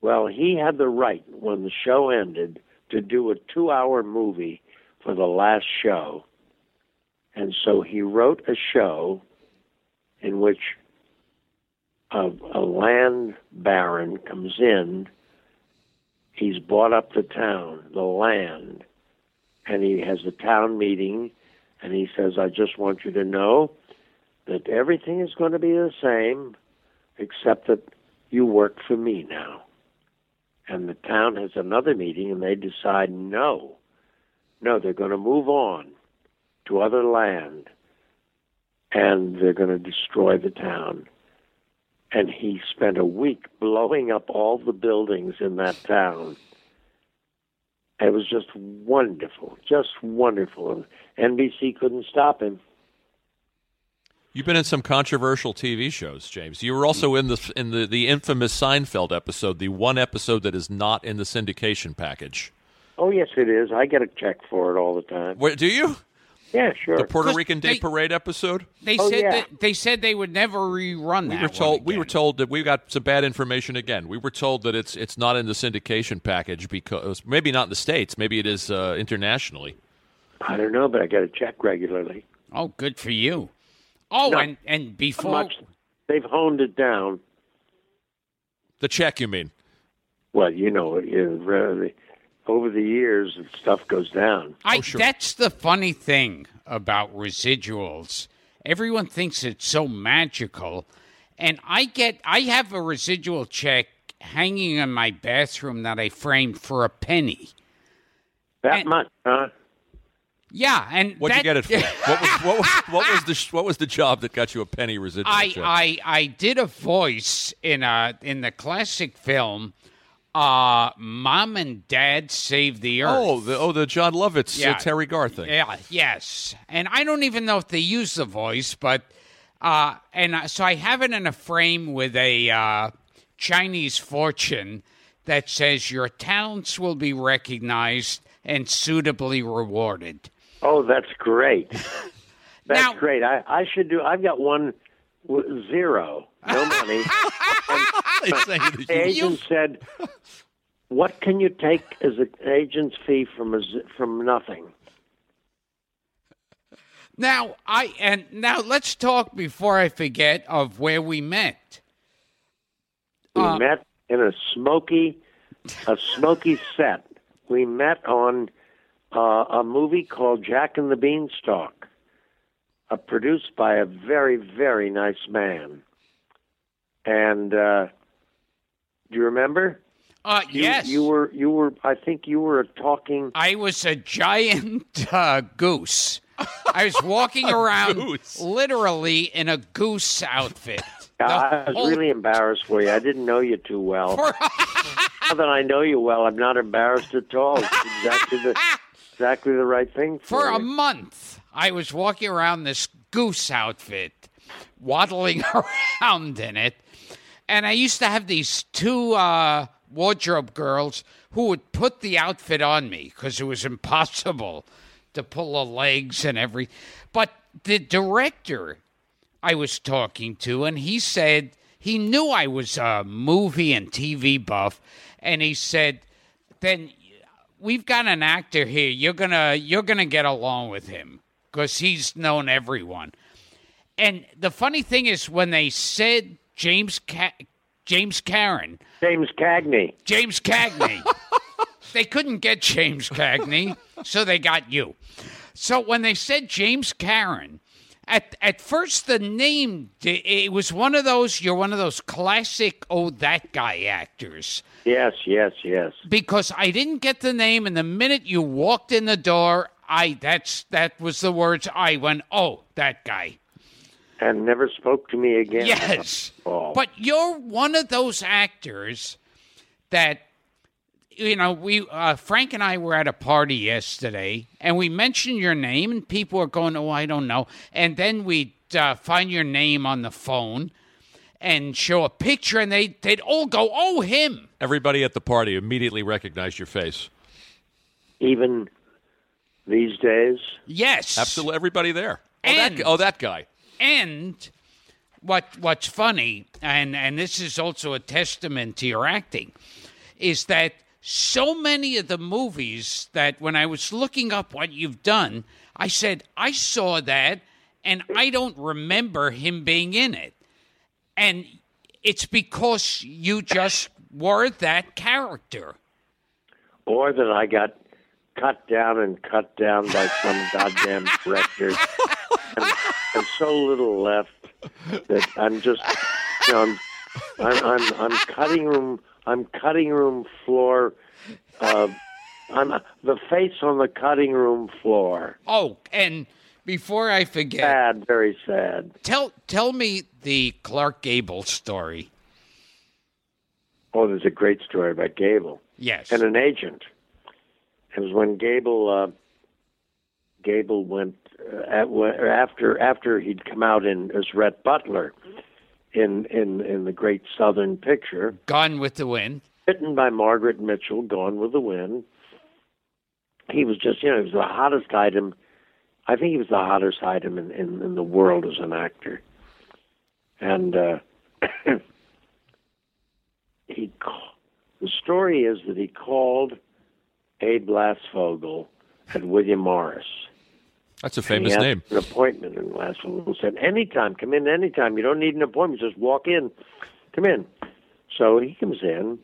Well, he had the right when the show ended to do a 2-hour movie for the last show. And so he wrote a show in which a, a land baron comes in. He's bought up the town, the land, and he has a town meeting, and he says, "I just want you to know that everything is going to be the same, except that you work for me now." And the town has another meeting, and they decide, no, no, they're going to move on to other land, and they're going to destroy the town and he spent a week blowing up all the buildings in that town. It was just wonderful, just wonderful. And NBC couldn't stop him. You've been in some controversial TV shows, James. You were also in the in the, the infamous Seinfeld episode, the one episode that is not in the syndication package. Oh yes, it is. I get a check for it all the time. Where, do you? Yeah, sure. The Puerto Rican Day they- Parade episode. They Oh, said yeah. that, they said they would never rerun that. We were one told we were told that we got some bad information again. We were told that it's it's not in the syndication package because maybe not in the states, maybe it is uh, internationally. I don't know, but I get a check regularly. Oh, good for you. Oh, No. and and before Much they've honed it down. The check, you mean? Well, you know, it, really, over the years, and stuff goes down. I Oh, sure. that's the funny thing about residuals. Everyone thinks it's so magical, and I get I have a residual check hanging in my bathroom that I framed for a penny. That And- much, huh? Yeah, and What'd you get it for? what, was, what, was, what was the sh- what was the job that got you a penny residual I, check? I I did a voice in a in the classic film uh Mom and Dad Save the Earth. oh, the oh the Jon Lovitz Yeah. uh, Teri Garr thing. Yeah, yes. And I don't even know if they use the voice, but uh and uh, so I have it in a frame with a uh Chinese fortune that says your talents will be recognized and suitably rewarded. Oh, that's great. That's Now- great. I, I should do. I've got one w- zero, no money. They say that The agent said, "What can you take as an agent's fee from a from nothing?" Now I and now let's talk before I forget of where we met. We Uh, met in a smoky, a smoky set. We met on uh, a movie called Jack and the Beanstalk, uh, produced by a very, very nice man. And uh, do you remember? Uh You, yes. You were. You were. I think you were talking. I was a giant uh, goose. I was walking around goose. literally in a goose outfit. The I was whole- really embarrassed for you. I didn't know you too well. now that I know you well, I'm not embarrassed at all. It's exactly the exactly the right thing for, For a you. month, I was walking around this goose outfit, waddling around in it. And I used to have these two uh, wardrobe girls who would put the outfit on me because it was impossible to pull the legs and every. But the director I was talking to, and he said he knew I was a movie and TV buff, and he said, "Then we've got an actor here. You're gonna you're gonna get along with him because he's known everyone." And the funny thing is, when they said James Ca- James Karen, James Cagney. James Cagney. they couldn't get James Cagney, so they got you. So when they said James Karen, at at first the name it was one of those you're one of those classic oh that guy actors Yes, yes, yes. because I didn't get the name and the minute you walked in the door I that's that was the words I went oh that guy And never spoke to me again. Yes. But you're one of those actors that you know, we uh, Frank and I were at a party yesterday, and we mentioned your name, and people are going, "Oh, I don't know," and then we uh, find your name on the phone and show a picture, and they they'd all go, "Oh, him." Everybody at the party immediately recognized your face. even these days. Yes, Absolutely, everybody there. Oh, And- gu- oh, that guy. And what what's funny, and and this is also a testament to your acting, is that so many of the movies that when I was looking up what you've done, I said I saw that, and I don't remember him being in it, and it's because you just were that character. Or that I got cut down and cut down by some goddamn director. And, so little left that I'm just, you know, I'm, I'm, I'm, I'm cutting room, I'm cutting room floor, uh, I'm the face on the cutting room floor. Oh, and before I forget, Sad, very sad. tell tell me the Clark Gable story. Oh, there's a great story about Gable. Yes. and an agent. It was when Gable uh, Gable went at, after after he'd come out in as Rhett Butler in in in the Great Southern Picture, Gone with the Wind. written by Margaret Mitchell, Gone with the Wind. He was just you know he was the hottest item. I think he was the hottest item in in, in the world as an actor, and uh, he the story is that he called Abe Lastfogel and William Morris. That's a famous he name. An appointment, and Lastfogel said, "Anytime, come in anytime. You don't need an appointment. Just walk in. Come in." So he comes in,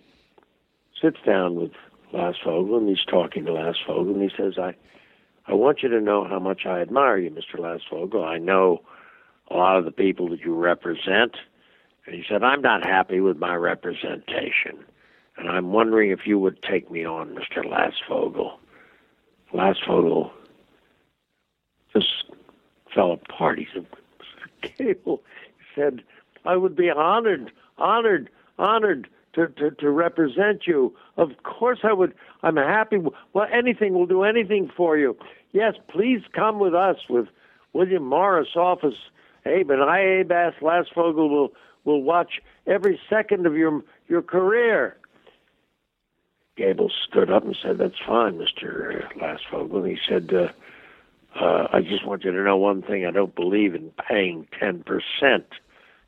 sits down with Lastfogel, and he's talking to Lastfogel, and he says, "I, I want you to know how much I admire you, Mr. Lastfogel. I know a lot of the people that you represent." And he said, "I'm not happy with my representation, and I'm wondering if you would take me on, Mr. Lastfogel." Lastfogel just fell apart. He said, Mr. Gable, he said, I would be honored, honored, honored to, to, to represent you. Of course I would. I'm happy. Well, anything, we'll do anything for you. Yes, please come with us with William Morris office. Abe and I, Abe Ass Lastfogel, will will watch every second of your your career. Gable stood up and said, "That's fine, Mister Lastfogel." And he said, uh, uh, "I just want you to know one thing: I don't believe in paying ten percent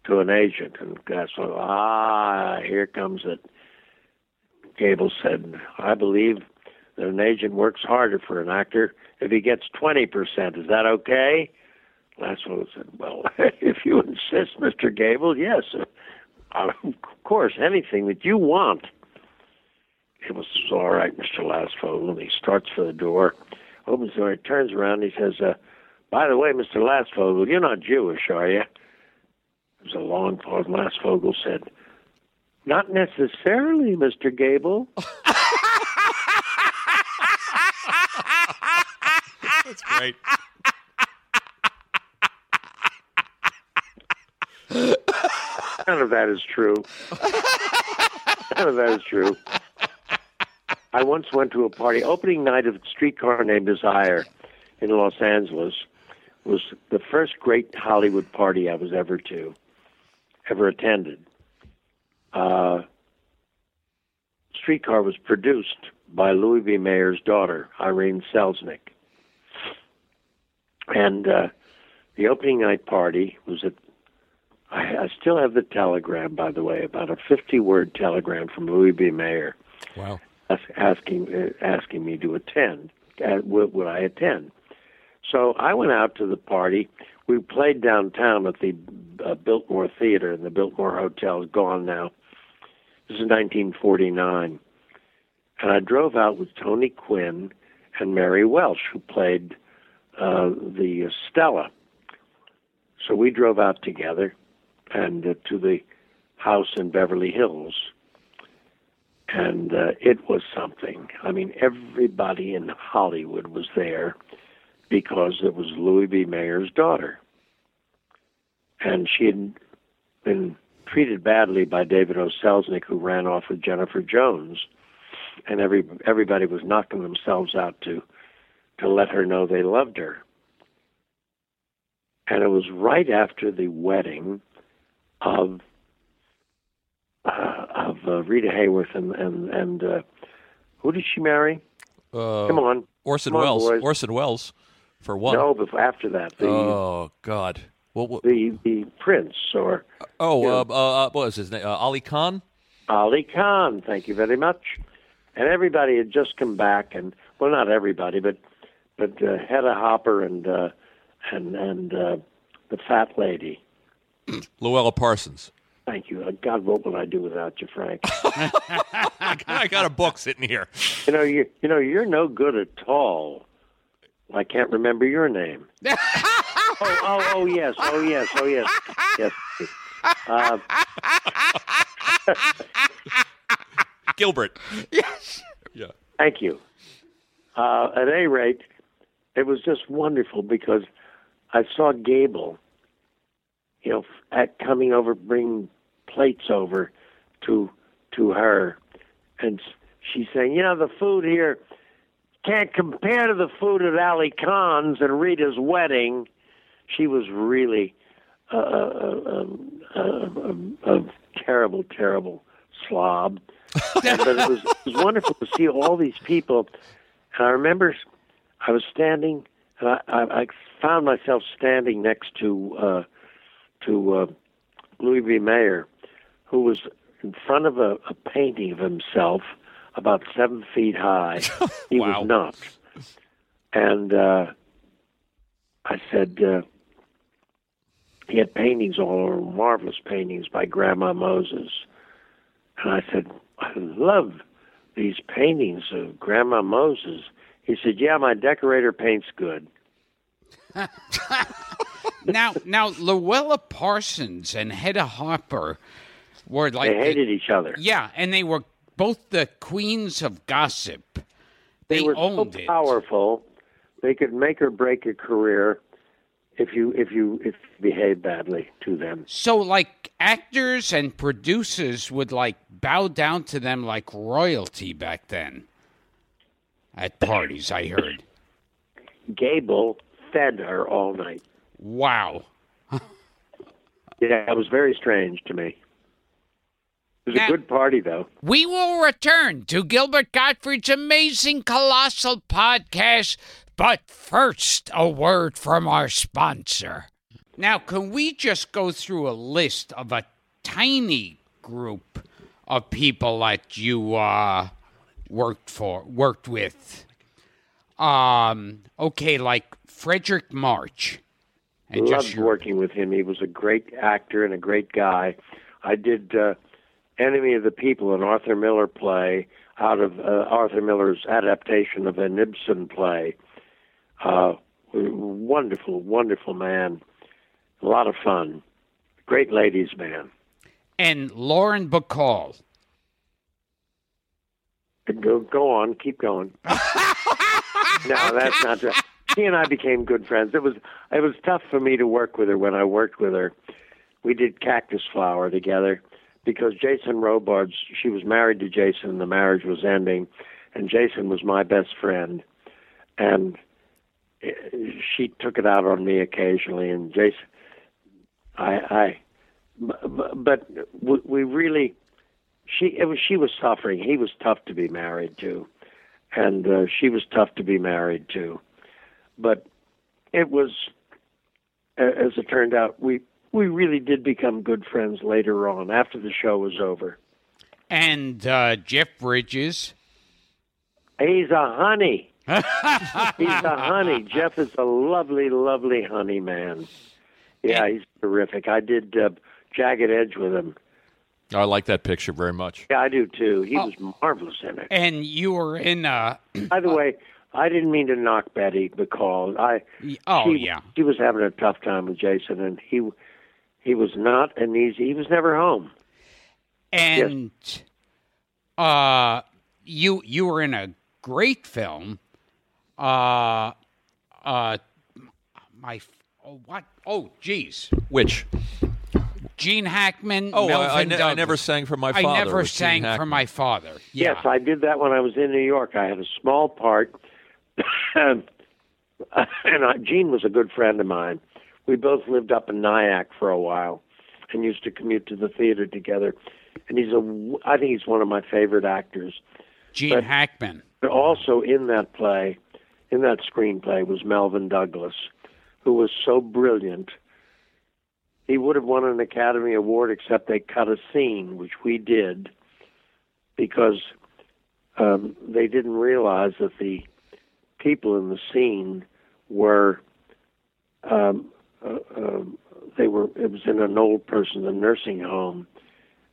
to an agent." And Lastfogel, ah, here comes it. Gable said, "I believe that an agent works harder for an actor if he gets twenty percent. Is that okay?" Laswell said, "Well, if you insist, Mister Gable, yes, uh, of course, anything that you want." It was all right, Mister Lastfogel, and he starts for the door, opens the door, he turns around, and he says, uh, "By the way, Mister Lastfogel, you're not Jewish, are you?" There was a long pause. Lastfogel said, "Not necessarily, Mister Gable." That's great. None of that is true. None of that is true. I once went to a party, opening night of Streetcar Named Desire in Los Angeles was the first great Hollywood party I was ever to, ever attended. Uh, Streetcar was produced by Louis B. Mayer's daughter, Irene Selznick. And uh, the opening night party was at I, I still have the telegram, by the way, about a 50-word telegram from Louis B. Mayer Wow. As- asking asking me to attend. Would, would I attend? So I went out to the party. We played downtown at the uh, Biltmore Theater, and the Biltmore Hotel is gone now. This is 1949, and I drove out with Tony Quinn and Mary Welch, who played uh, the uh, Stella. So we drove out together and uh, to the house in Beverly Hills and uh, it was something. I mean, everybody in Hollywood was there because it was Louis B. Mayer's daughter, and she had been treated badly by David O. Selznick, who ran off with Jennifer Jones, and every everybody was knocking themselves out to to let her know they loved her. And it was right after the wedding of uh, of uh, Rita Hayworth and and and uh, who did she marry? Uh, Come on, Orson Come Welles. Orson Welles, for one. no, before after that, the Oh God. What? what the the prince or oh, uh, uh, what was his name? Uh, Ali Khan. Ali Khan. Thank you very much. And everybody had just come back, and well, not everybody, but but uh, Hedda Hopper and uh, and and uh, the fat lady. Louella Parsons. Thank you. Uh, God, what would I do without you, Frank? I got a book sitting here. you know, you you know, you're no good at all. I can't remember your name. oh, oh, oh, yes, oh, yes, oh, yes, yes. Uh, Gilbert. Yes. Yeah. Thank you. Uh, at any rate, it was just wonderful because I saw Gable, you know, at coming over, bringing plates over to to her, and she's saying, you know, the food here can't compare to the food at Ali Khan's and Rita's wedding. She was really a, a, a, a, a terrible, terrible slob. but it was, it was wonderful to see all these people. And I remember I was standing, and I, I, I found myself standing next to uh, to uh, Louis B. Mayer, who was in front of a, a painting of himself about seven feet high. He Wow. was not. And uh, I said, uh, he had paintings all over, marvelous paintings by Grandma Moses. And I said, I love these paintings of Grandma Moses. He said, Yeah, my decorator paints good. now, now, Louella Parsons and Hedda Hopper were like They hated each other. Yeah, and they were both the queens of gossip. They, They were so it. powerful. They could make or break a career if you if you if you behave badly to them. So, like actors and producers would like bow down to them like royalty back then. At parties, I heard. Gable fed her all night. Wow. Yeah, it was very strange to me. It was Now- a good party, though. We will return to Gilbert Gottfried's amazing colossal podcast, but first, a word from our sponsor. Now, can we just go through a list of a tiny group of people that you uh, worked for, worked with? Um, okay, like Fredric March. And Loved just your- working with him. He was a great actor and a great guy. I did uh, Enemy of the People, an Arthur Miller play out of uh, Arthur Miller's adaptation of an Ibsen play. Uh, wonderful, wonderful man. A lot of fun. Great ladies man. and Lauren Bacall. Go, go on, keep going. no, that's not true. She and I became good friends. It was it was tough for me to work with her when I worked with her. We did Cactus Flower together because Jason Robards. She was married to Jason, and the marriage was ending, and Jason was my best friend, and eh, she took it out on me occasionally. And Jason, I, I, but we really she it was she was suffering. He was tough to be married to, and uh, she was tough to be married to. But it was, as it turned out, we we really did become good friends later on after the show was over. And uh, Jeff Bridges. He's a honey. He's a honey. Jeff is a lovely, lovely honey man. Yeah, he's terrific. I did uh, Jagged Edge with him. I like that picture very much. Yeah, I do too. He was marvelous in it. And you were in uh By the way, I didn't mean to knock Betty because I. oh she, yeah. She was having a tough time with Jason, and he he was not an easy. He was never home. And uh you you were in a great film. Uh uh my oh what oh geez. Which? Gene Hackman, Oh, Melvyn I, I, ne- I never sang for my I never sang for my father. Yeah. Yes, I did that when I was in New York. I had a small part, and I, Gene was a good friend of mine. We both lived up in Nyack for a while, and used to commute to the theater together. And he's a, I think he's one of my favorite actors. Gene but- Hackman. But also in that play, in that screenplay, was Melvyn Douglas, who was so brilliant. He would have won an Academy Award, except they cut a scene, which we did, because um, they didn't realize that the people in the scene were um, uh, um, they were it was in an old person's nursing home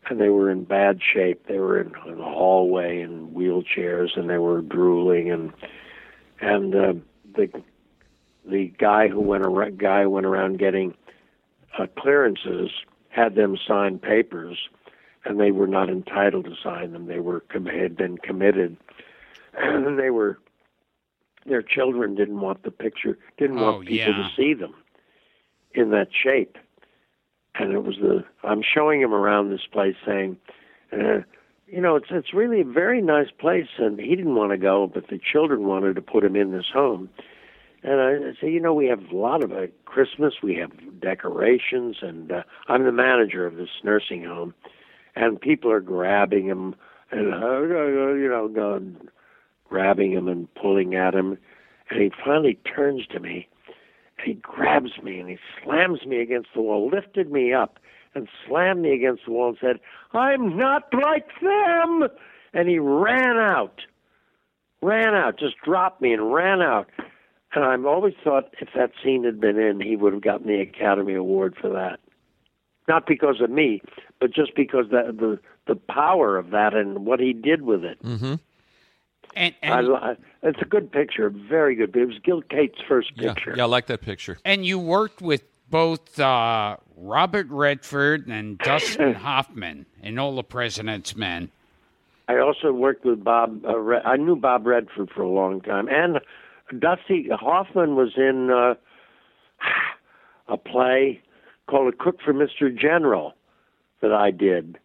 and they were in bad shape. They were in, in a hallway in wheelchairs, and they were drooling, and and uh, the the guy who went around guy went around getting uh, clearances had them sign papers, and they were not entitled to sign them. They were had been committed, and they were their children didn't want the picture, didn't Oh, want people yeah. to see them in that shape and it was the I'm showing him around this place saying, uh, you know, it's it's really a very nice place, and he didn't want to go, but the children wanted to put him in this home. And I, I say, you know, we have a lot of uh, Christmas, we have decorations, and uh, I'm the manager of this nursing home, and people are grabbing him and uh, you know, going, grabbing him and pulling at him, and he finally turns to me, and he grabs me and he slams me against the wall, lifted me up, and slammed me against the wall and said, I'm not like them. And he ran out, ran out, just dropped me and ran out. And I've always thought if that scene had been in, he would have gotten the Academy Award for that. Not because of me, but just because the the, the power of that and what he did with it. Mm-hmm. And, and, I, it's a good picture, very good. It was Gil Cates' first Yeah, picture. yeah, I like that picture. and you worked with both uh, Robert Redford and Dustin Hoffman in All the President's Men. I also worked with Bob. Uh, Red, I knew Bob Redford for a long time, and Dusty Hoffman was in uh, a play called "A Cook for Mister General" that I did.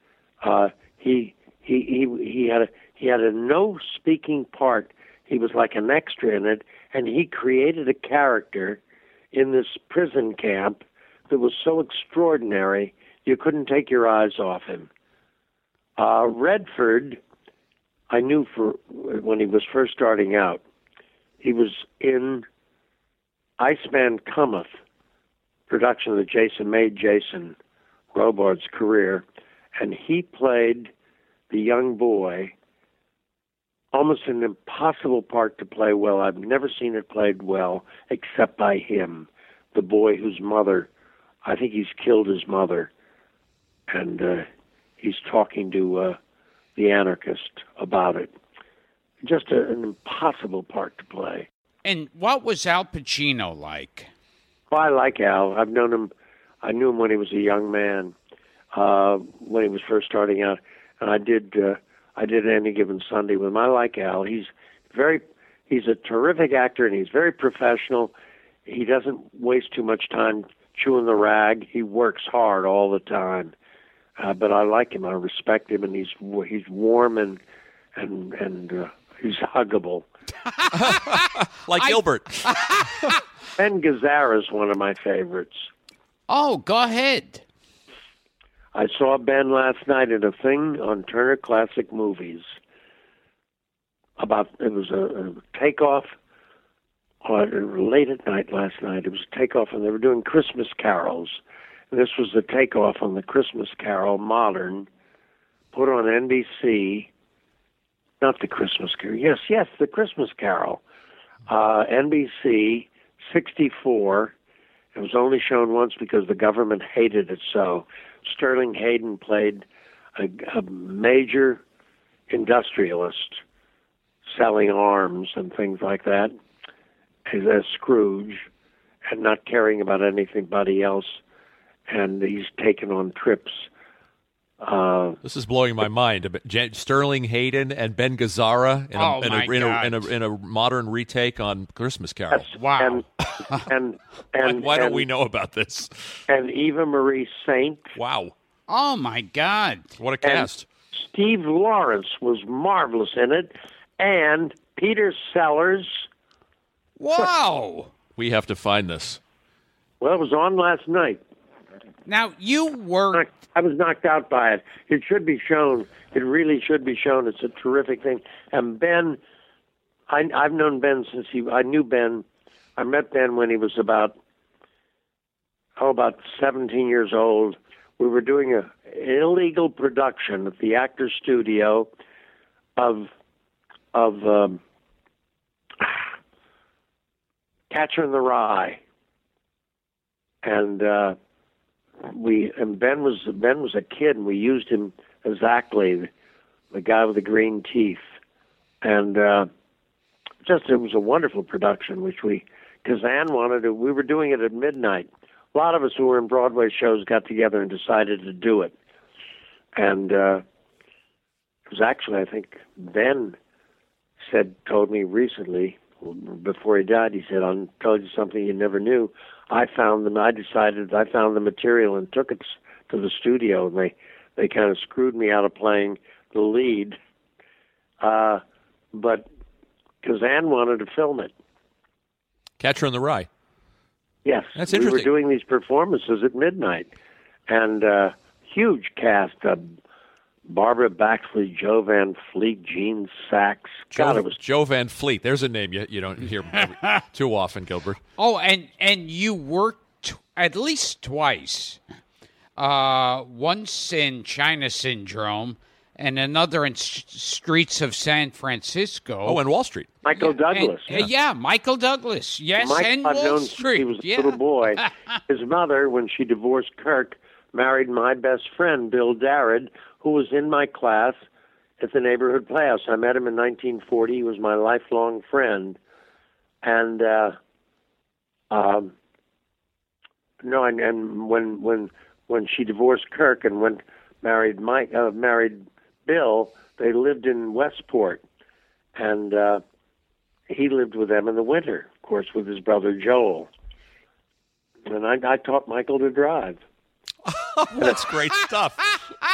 Uh, he he he he had a he had a no speaking part. He was like an extra in it, and he created a character in this prison camp that was so extraordinary you couldn't take your eyes off him. Uh, Redford, I knew for when he was first starting out. He was in Iceman Cometh, production that Jason made Jason Robards' career, and he played the young boy. Almost an impossible part to play well. I've never seen it played well except by him, the boy whose mother, I think he's killed his mother, and uh, he's talking to uh, the anarchist about it. Just a, an impossible part to play. And what was Al Pacino like? Well, I like Al. I've known him. I knew him when he was a young man, uh, when he was first starting out, and I did. Uh, I did any given Sunday with him. I like Al. He's very. He's a terrific actor, and he's very professional. He doesn't waste too much time chewing the rag. He works hard all the time. Uh, but I like him. I respect him, and he's he's warm and and and uh, he's huggable. Like Gilbert. Ben Gazzara is one of my favorites. Oh, go ahead. I saw Ben last night at a thing on Turner Classic Movies about it was a, a takeoff on late at night last night. It was a takeoff, and they were doing Christmas carols. And this was the takeoff on the Christmas Carol modern, put on NBC. Not the Christmas Carol. Yes, yes, the Christmas Carol. Uh, NBC 64. It was only shown once because the government hated it so. Sterling Hayden played a, a major industrialist selling arms and things like that as a Scrooge and not caring about anybody else. And he's taken on trips. Uh, This is blowing my mind. Sterling Hayden and Ben Gazzara in a, Oh, in, a, in, a, in, a, in a modern retake on Christmas Carol. that's- Wow. And and and why, why don't we know about this? And Eva Marie Saint, Wow. Oh, my God. What a cast. Steve Lawrence was marvelous in it, and Peter Sellers. Wow. We have to find this. Well, it was on last night. Now, you were. I was knocked out by it. It should be shown. It really should be shown. It's a terrific thing. And Ben, I, I've known Ben since he. I knew Ben. I met Ben when he was about oh about 17 years old. We were doing a illegal production at the Actors Studio of of um, Catcher in the Rye, and. uh we and Ben was Ben was a kid, and we used him exactly, the, guy with the green teeth, and uh, just it was a wonderful production, which we Kazan wanted to. We were doing it at midnight. A lot of us who were in Broadway shows got together and decided to do it, and uh, it was actually I think Ben said told me recently before he died. He said, "I'll tell you something you never knew." I found them. I decided I found the material and took it to the studio, and they they kind of screwed me out of playing the lead, uh, but Kazan wanted to film it. Catcher in the Rye. Yes, That's interesting. we were doing these performances at midnight, and uh, huge cast: uh, Barbara Baxley, Jo Van Fleet, Gene Saks. God, Joe, it was Jo Van Fleet. There's a name you, you don't hear too often, Gilbert. Oh, and and you worked at least twice. Uh, once in China Syndrome, and another in S- Streets of San Francisco. Oh, and Wall Street. Michael And- Douglas. uh, yeah. Michael Douglas. Yes, Mike, and I've Wall known Street. he was a yeah. little boy. His mother, when she divorced Kirk, married my best friend Bill Darrid, who was in my class at the neighborhood playhouse. I met him in 1940. He was my lifelong friend, and uh, um, no, and, and when when when she divorced Kirk and went married Mike, uh, married Bill, they lived in Westport, and. uh he lived with them in the winter, of course, with his brother Joel. And I, I taught Michael to drive. That's great stuff.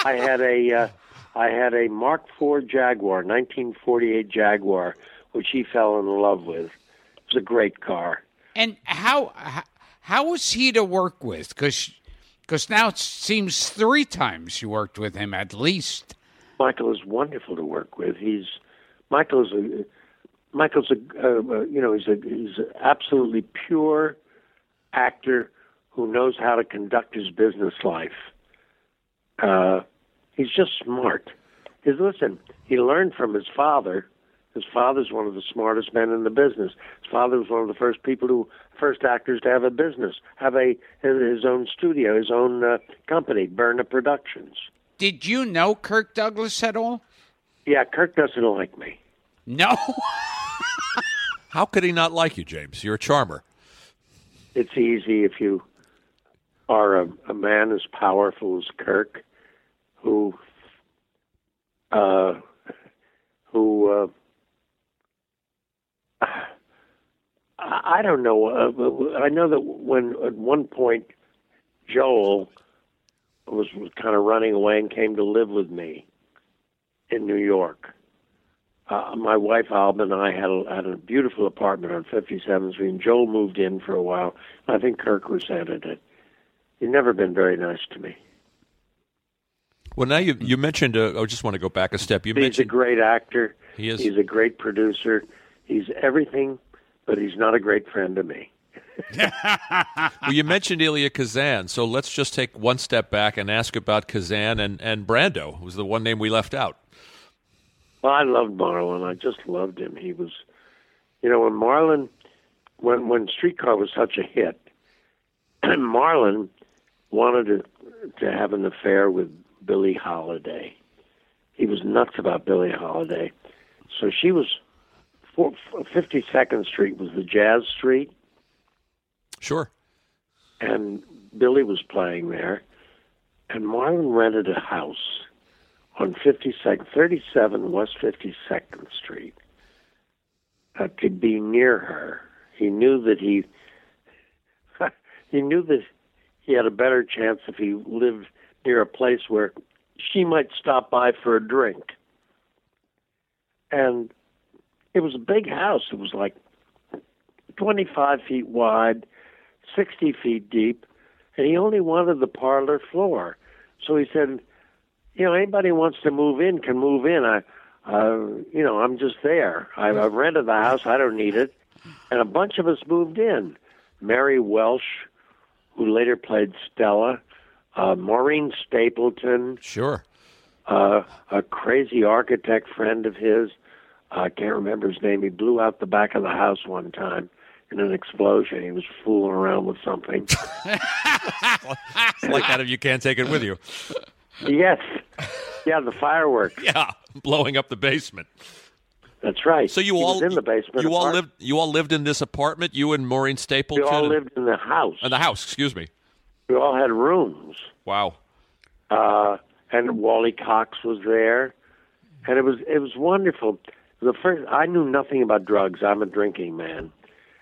I had a, uh, I had a Mark IV Jaguar, 1948 Jaguar, which he fell in love with. It was a great car. And how how, how was he to work with? Because now it seems three times you worked with him at least. Michael is wonderful to work with. He's Michael is a Michael's a uh, uh, you know he's a he's an absolutely pure actor who knows how to conduct his business life. Uh, he's just smart. He's listen. He learned from his father. His father's one of the smartest men in the business. His father was one of the first people who first actors to have a business, have a his own studio, his own uh, company, Bryna Productions. Did you know Kirk Douglas at all? Yeah, Kirk doesn't like me. No. How could he not like you, James? You're a charmer. it's easy if you are a, a man as powerful as Kirk, who, uh, who, uh, I don't know. Uh, I know that when at one point Joel was, was kind of running away and came to live with me in New York. Uh, my wife Alba and I had a, had a beautiful apartment on 57th Street. And Joel moved in for a while. I think Kirk resented it. He's never been very nice to me. Well, now you you mentioned. Uh, I just want to go back a step. You He's a great actor. He is. He's a great producer. He's everything, but he's not a great friend to me. well, you mentioned Elia Kazan. So let's just take one step back and ask about Kazan and and Brando was the one name we left out. Well, I loved Marlon. I just loved him. He was, you know, when Marlon, when when Streetcar was such a hit, Marlon wanted to to have an affair with Billie Holiday. He was nuts about Billie Holiday. So she was, Fifty Second Street was the Jazz Street, Sure. and Billie was playing there, and Marlon rented a house on 52nd, 37 West 52nd Street uh, to be near her. He knew that he he knew that he had a better chance if he lived near a place where she might stop by for a drink. And it was a big house. It was like 25 feet wide, 60 feet deep, and he only wanted the parlor floor. So he said, you know, anybody wants to move in can move in. I, uh, you know, I'm just there. I, I've rented the house. I don't need it. And a bunch of us moved in. Mary Welch, who later played Stella, uh, Maureen Stapleton, Sure. uh, a crazy architect friend of his. I can't remember his name. He blew out the back of the house one time in an explosion. He was fooling around with something. Like that if you can't take it with you. yes. Yeah, the fireworks. Yeah, blowing up the basement. That's right. So you He all was in the basement. You all lived. You all lived in this apartment. You and Maureen Stapleton. We all lived in the house. in the house. Excuse me. We all had rooms. Wow. uh, and Wally Cox was there, and it was it was wonderful. The first I knew nothing about drugs. I'm a drinking man,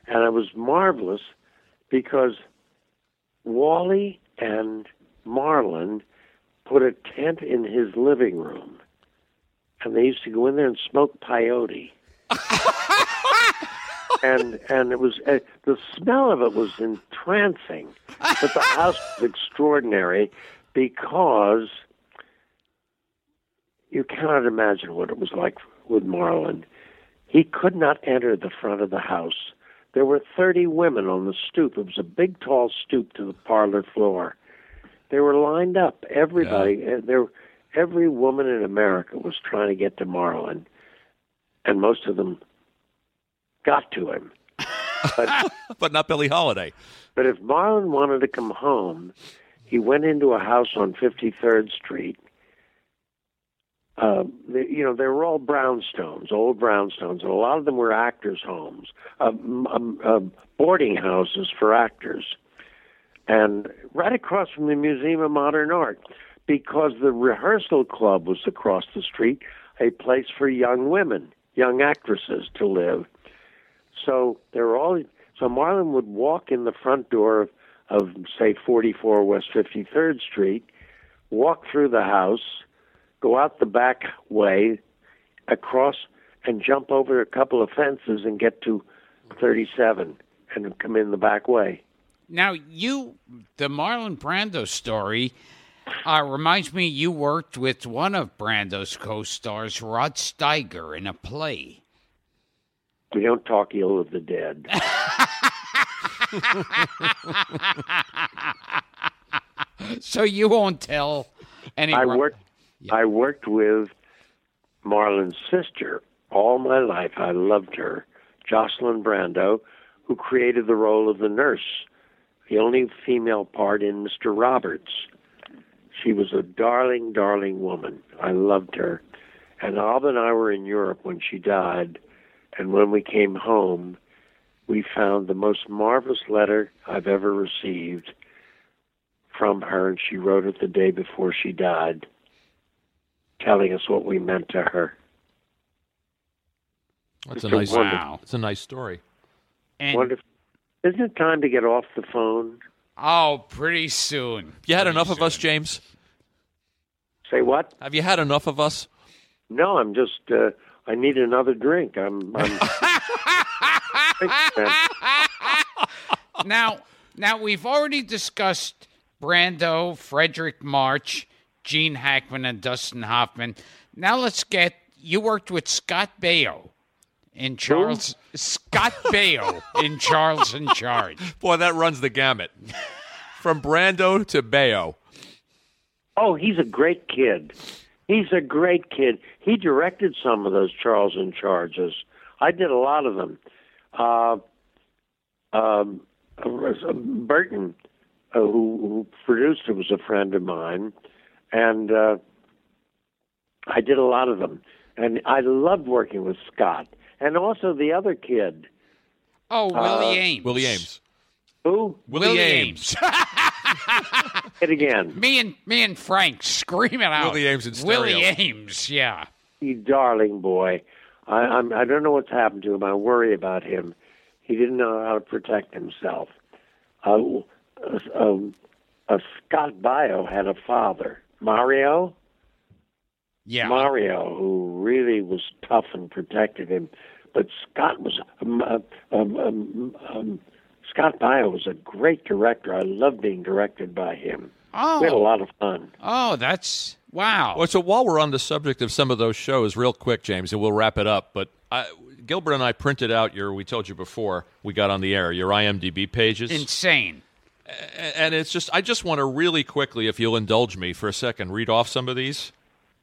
and it was marvelous because Wally and Marlon put a tent in his living room, and they used to go in there and smoke peyote. and and it was uh, the smell of it was entrancing, but the house was extraordinary because you cannot imagine what it was like with Marlon. He could not enter the front of the house. There were 30 women on the stoop. It was a big, tall stoop to the parlor floor. They were lined up. Everybody, yeah. there, every woman in America was trying to get to Marlon, and most of them got to him. But, but not Billie Holiday. But if Marlon wanted to come home, he went into a house on 53rd Street. Uh, they, you know, they were all brownstones, old brownstones, and a lot of them were actors' homes, um, um, uh, boarding houses for actors. And right across from the Museum of Modern Art, because the rehearsal club was across the street, a place for young women, young actresses to live. So there were all. So Marlon would walk in the front door of, of say 44 West 53rd Street, walk through the house, go out the back way, across, and jump over a couple of fences and get to 37 and come in the back way. Now you, the Marlon Brando story. Uh, reminds me you worked with one of Brando's co-stars, Rod Steiger, in a play. We don't talk ill of the dead. so you won't tell any. I worked. Yeah. I worked with Marlon's sister all my life. I loved her, Jocelyn Brando, who created the role of the nurse, the only female part in Mr. Roberts. She was a darling, darling woman. I loved her. And Alba and I were in Europe when she died and when we came home, we found the most marvelous letter I've ever received from her, and she wrote it the day before she died, telling us what we meant to her. That's it's a nice. wow. It's a nice story. And wonderful. Isn't it time to get off the phone? Oh, pretty soon. You had pretty enough soon. of us, James. Say what? Have you had enough of us? No, I'm just. Uh, I need another drink. I'm. I'm now, now we've already discussed Brando, Fredric March, Gene Hackman, and Dustin Hoffman. Now let's get. You worked with Scott Baio in Charles. Who? Scott Baio in Charles in Charge. Boy, that runs the gamut. From Brando to Baio. Oh, he's a great kid. He's a great kid. He directed some of those Charles in Charges. I did a lot of them. Uh, um, Burton, uh, who, who, produced it, was a friend of mine, and uh, I did a lot of them. And I loved working with Scott, and also the other kid. Oh, Willie uh, Aames. Willie Aames. Who? Willie, Willie Aames. it again. Me and me and Frank screaming out. Willie Aames in stereo. Willie Aames, yeah. You darling boy. I, I'm. I don't know what's happened to him. I worry about him. He didn't know how to protect himself. Uh, um, uh, Scott Baio had a father, Mario. Yeah. Mario, who really was tough and protected him, but Scott was um, uh, um, um, um Scott Baio was a great director. I loved being directed by him. Oh. We had a lot of fun. Oh, that's wow. Well, so while we're on the subject of some of those shows, real quick, James, and we'll wrap it up. But I, Gilbert and I printed out your. We told you before we got on the air your IMDb pages. Insane. And it's just, I just want to really quickly, if you'll indulge me for a second, read off some of these.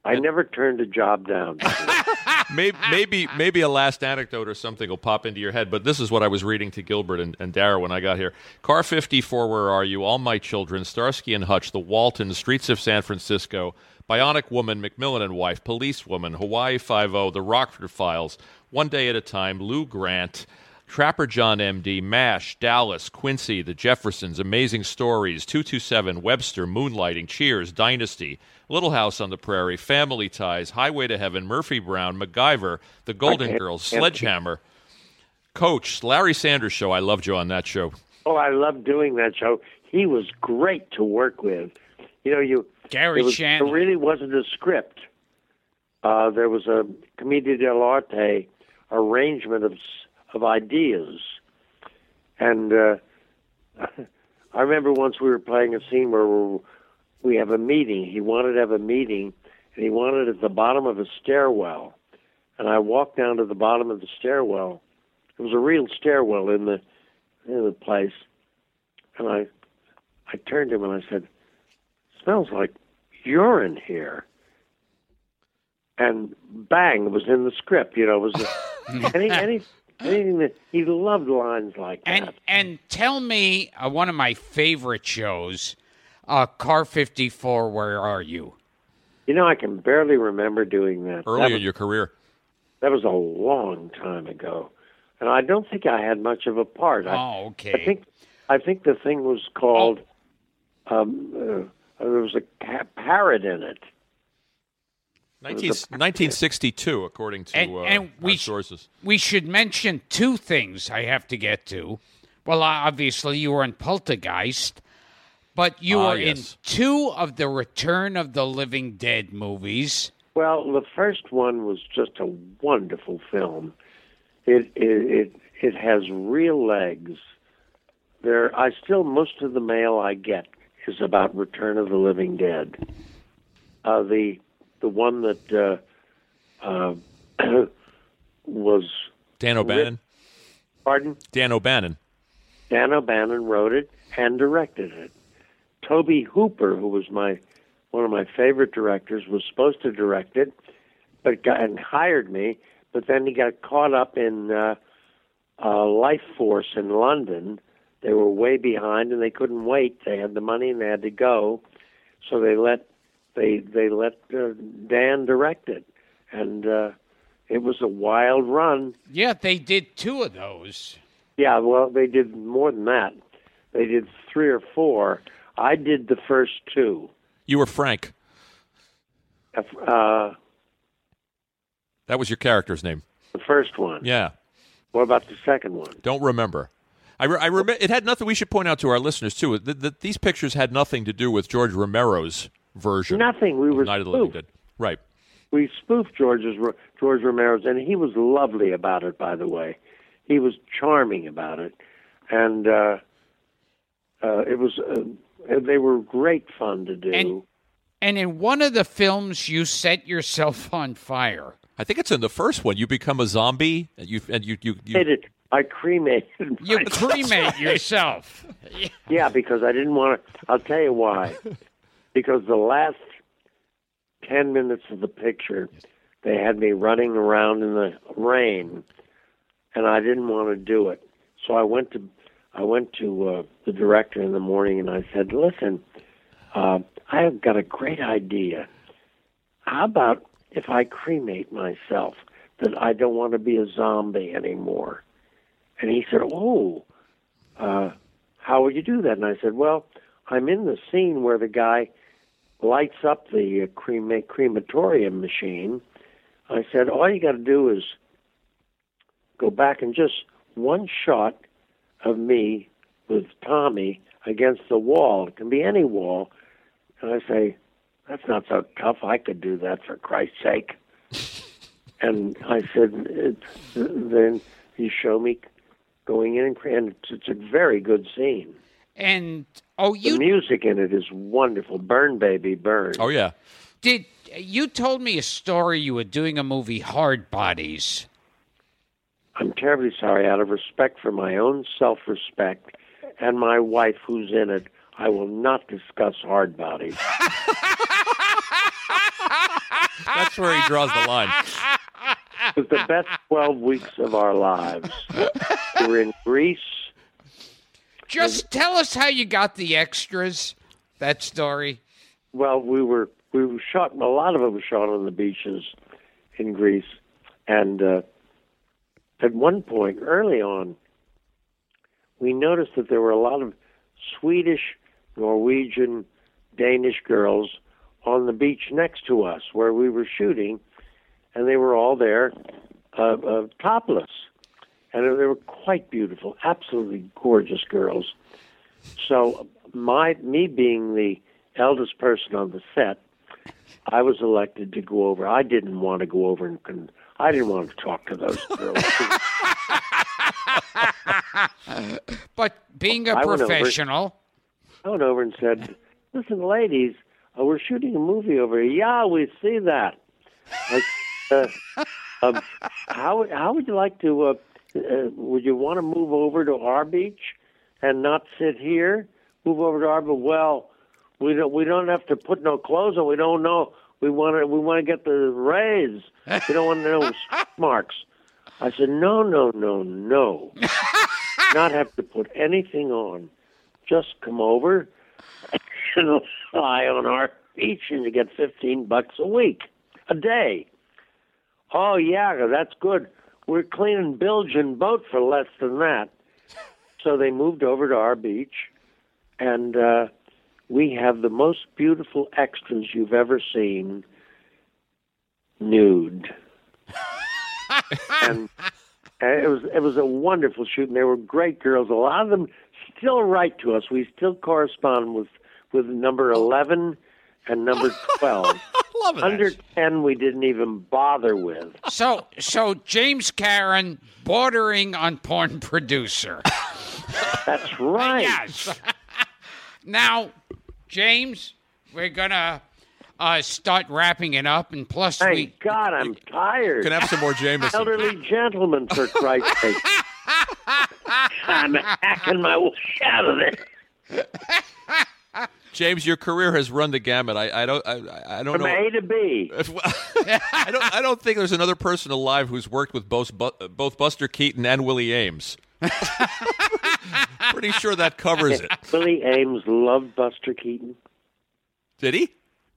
I never turned a job down. maybe, maybe, maybe a last anecdote or something will pop into your head. But this is what I was reading to Gilbert and, and Dara when I got here. Car 54, Where Are You? All My Children, Starsky and Hutch, The Waltons, Streets of San Francisco, Bionic Woman, McMillan and Wife, Police Woman, Hawaii Five O, The Rockford Files, One Day at a Time, Lou Grant. Trapper John MD, MASH, Dallas, Quincy, The Jeffersons, Amazing Stories, 227, Webster, Moonlighting, Cheers, Dynasty, Little House on the Prairie, Family Ties, Highway to Heaven, Murphy Brown, MacGyver, The Golden Girls, Sledgehammer, Coach, Larry Sanders Show. I loved you on that show. Oh, I loved doing that show. He was great to work with. You know, you Garry it was, Shandling. It really wasn't a script. uh, there was a commedia dell'arte arrangement of of ideas, and uh, I remember once we were playing a scene where we have a meeting. He wanted to have a meeting, and he wanted it at the bottom of a stairwell. And I walked down to the bottom of the stairwell. It was a real stairwell in the in the place, and I I turned to him and I said, "Smells like urine here." And bang, it was in the script. You know, it was a, any any anything that he loved lines like And that. and and tell me uh, one of my favorite shows, uh, Car 54. Where are you? You know, I can barely remember doing that. Early that in your career. that was a long time ago, and I don't think I had much of a part. I, Oh, okay. I think I think the thing was called. Um, uh, there was a ca- parrot in it. 19, 1962, according to And- uh, and we our sh- sources. we should mention two things I have to get to. Well, obviously, you were in Poltergeist, but you Ah, were yes. in two of the Return of the Living Dead movies. Well, the first one was just a wonderful film. It it it, it has real legs. There, I still most of the mail I get is about Return of the Living Dead. Uh, the the one that uh, uh, was Dan O'Bannon. pardon Dan O'Bannon. Dan O'Bannon wrote it and directed it. Tobe Hooper, who was my one of my favorite directors, was supposed to direct it, but got and hired me. But then he got caught up in uh, uh, Life Force in London. They were way behind, and they couldn't wait. They had the money, and they had to go. So they let they they let uh, Dan direct it, and uh, it was a wild run. Yeah, they did two of those. Yeah, well, they did more than that. They did three or four. I did the first two. You were Frank. Uh, That was your character's name. the first one. Yeah. What about the second one? Don't remember. I, re- I rem- it had nothing. We should point out to our listeners too that, that these pictures had nothing to do with George Romero's version. Nothing. We were Night of the Living spoofed. Dead. Right. We spoofed George's George Romero's, and he was lovely about it. By the way, he was charming about it, and uh, uh, it was. Uh, they were great fun to do. And- And in one of the films, you set yourself on fire. I think it's in the first one. You become a zombie, and you and you you, you I did. I cremated. You myself. cremate yourself. Yeah, because I didn't want to. I'll tell you why. because the last 10 minutes of the picture, they had me running around in the rain, and I didn't want to do it. So I went to I went to uh, the director in the morning and I said, "Listen, uh, I have got a great idea. How about if I cremate myself? That I don't want to be a zombie anymore." And he said, "Oh, uh, how would you do that?" And I said, "Well, I'm in the scene where the guy lights up the uh, crema- crematorium machine." I said, "All you got to do is go back and just one shot of me with Tommy against the wall. It can be any wall." And I say, "That's not so tough. I could do that for Christ's sake." and I said, it, "Then you show me going in and, cre- it's, it's a very good scene." And oh, you The music in it is wonderful. Burn, baby, burn. Oh yeah. did. You told me a story. You were doing a movie, Hard Bodies. I'm terribly sorry. Out of respect for my own self-respect and my wife, who's in it, I will not discuss hard bodies. That's where he draws the line. It was the best 12 weeks of our lives. We were in Greece. Just tell us how you got the extras. That story. Well, we were we were shot. A lot of it was shot on the beaches in Greece, and uh, at one point early on, we noticed that there were a lot of Swedish, Norwegian, Danish girls on the beach next to us where we were shooting, and they were all there, uh, uh, topless, and they were quite beautiful, absolutely gorgeous girls. So my me being the eldest person on the set, I was elected to go over. I didn't want to go over and I didn't want to talk to those girls. but being a I went over- professional, I went over and said, "Listen, ladies, uh, we're shooting a movie over here. Yeah, we see that. Uh, um, how how would you like to? Uh, uh, would you want to move over to our beach and not sit here? Move over to our beach. Well, we don't we don't have to put no clothes on. We don't know. We want to we want to get the raise. We don't want to know marks. I said, no, no, no, no. not have to put anything on. Just come over and lie on our beach, and you get fifteen bucks a week, a day. Oh yeah, that's good. We're cleaning bilge and boat for less than that. So they moved over to our beach, and uh, we have the most beautiful extras you've ever seen, nude. and and it was it was a wonderful shoot, and they were great girls. A lot of them still write to us. We still correspond with with number eleven and number twelve. Love it. Under ten, we didn't even bother with. so so James Karen bordering on porn producer. That's right. Yes. now, James, we're gonna uh, start wrapping it up, and plus we Thank God, I'm tired. Can have some more Jameson. Elderly gentlemen, for Christ's sake. I'm hacking my way out of there. James, your career has run the gamut. I, I don't I, I don't From know. A to B. I don't I don't think there's another person alive who's worked with both both Buster Keaton and Willie Aames. Pretty sure that covers it. Willie Aames loved Buster Keaton. Did he?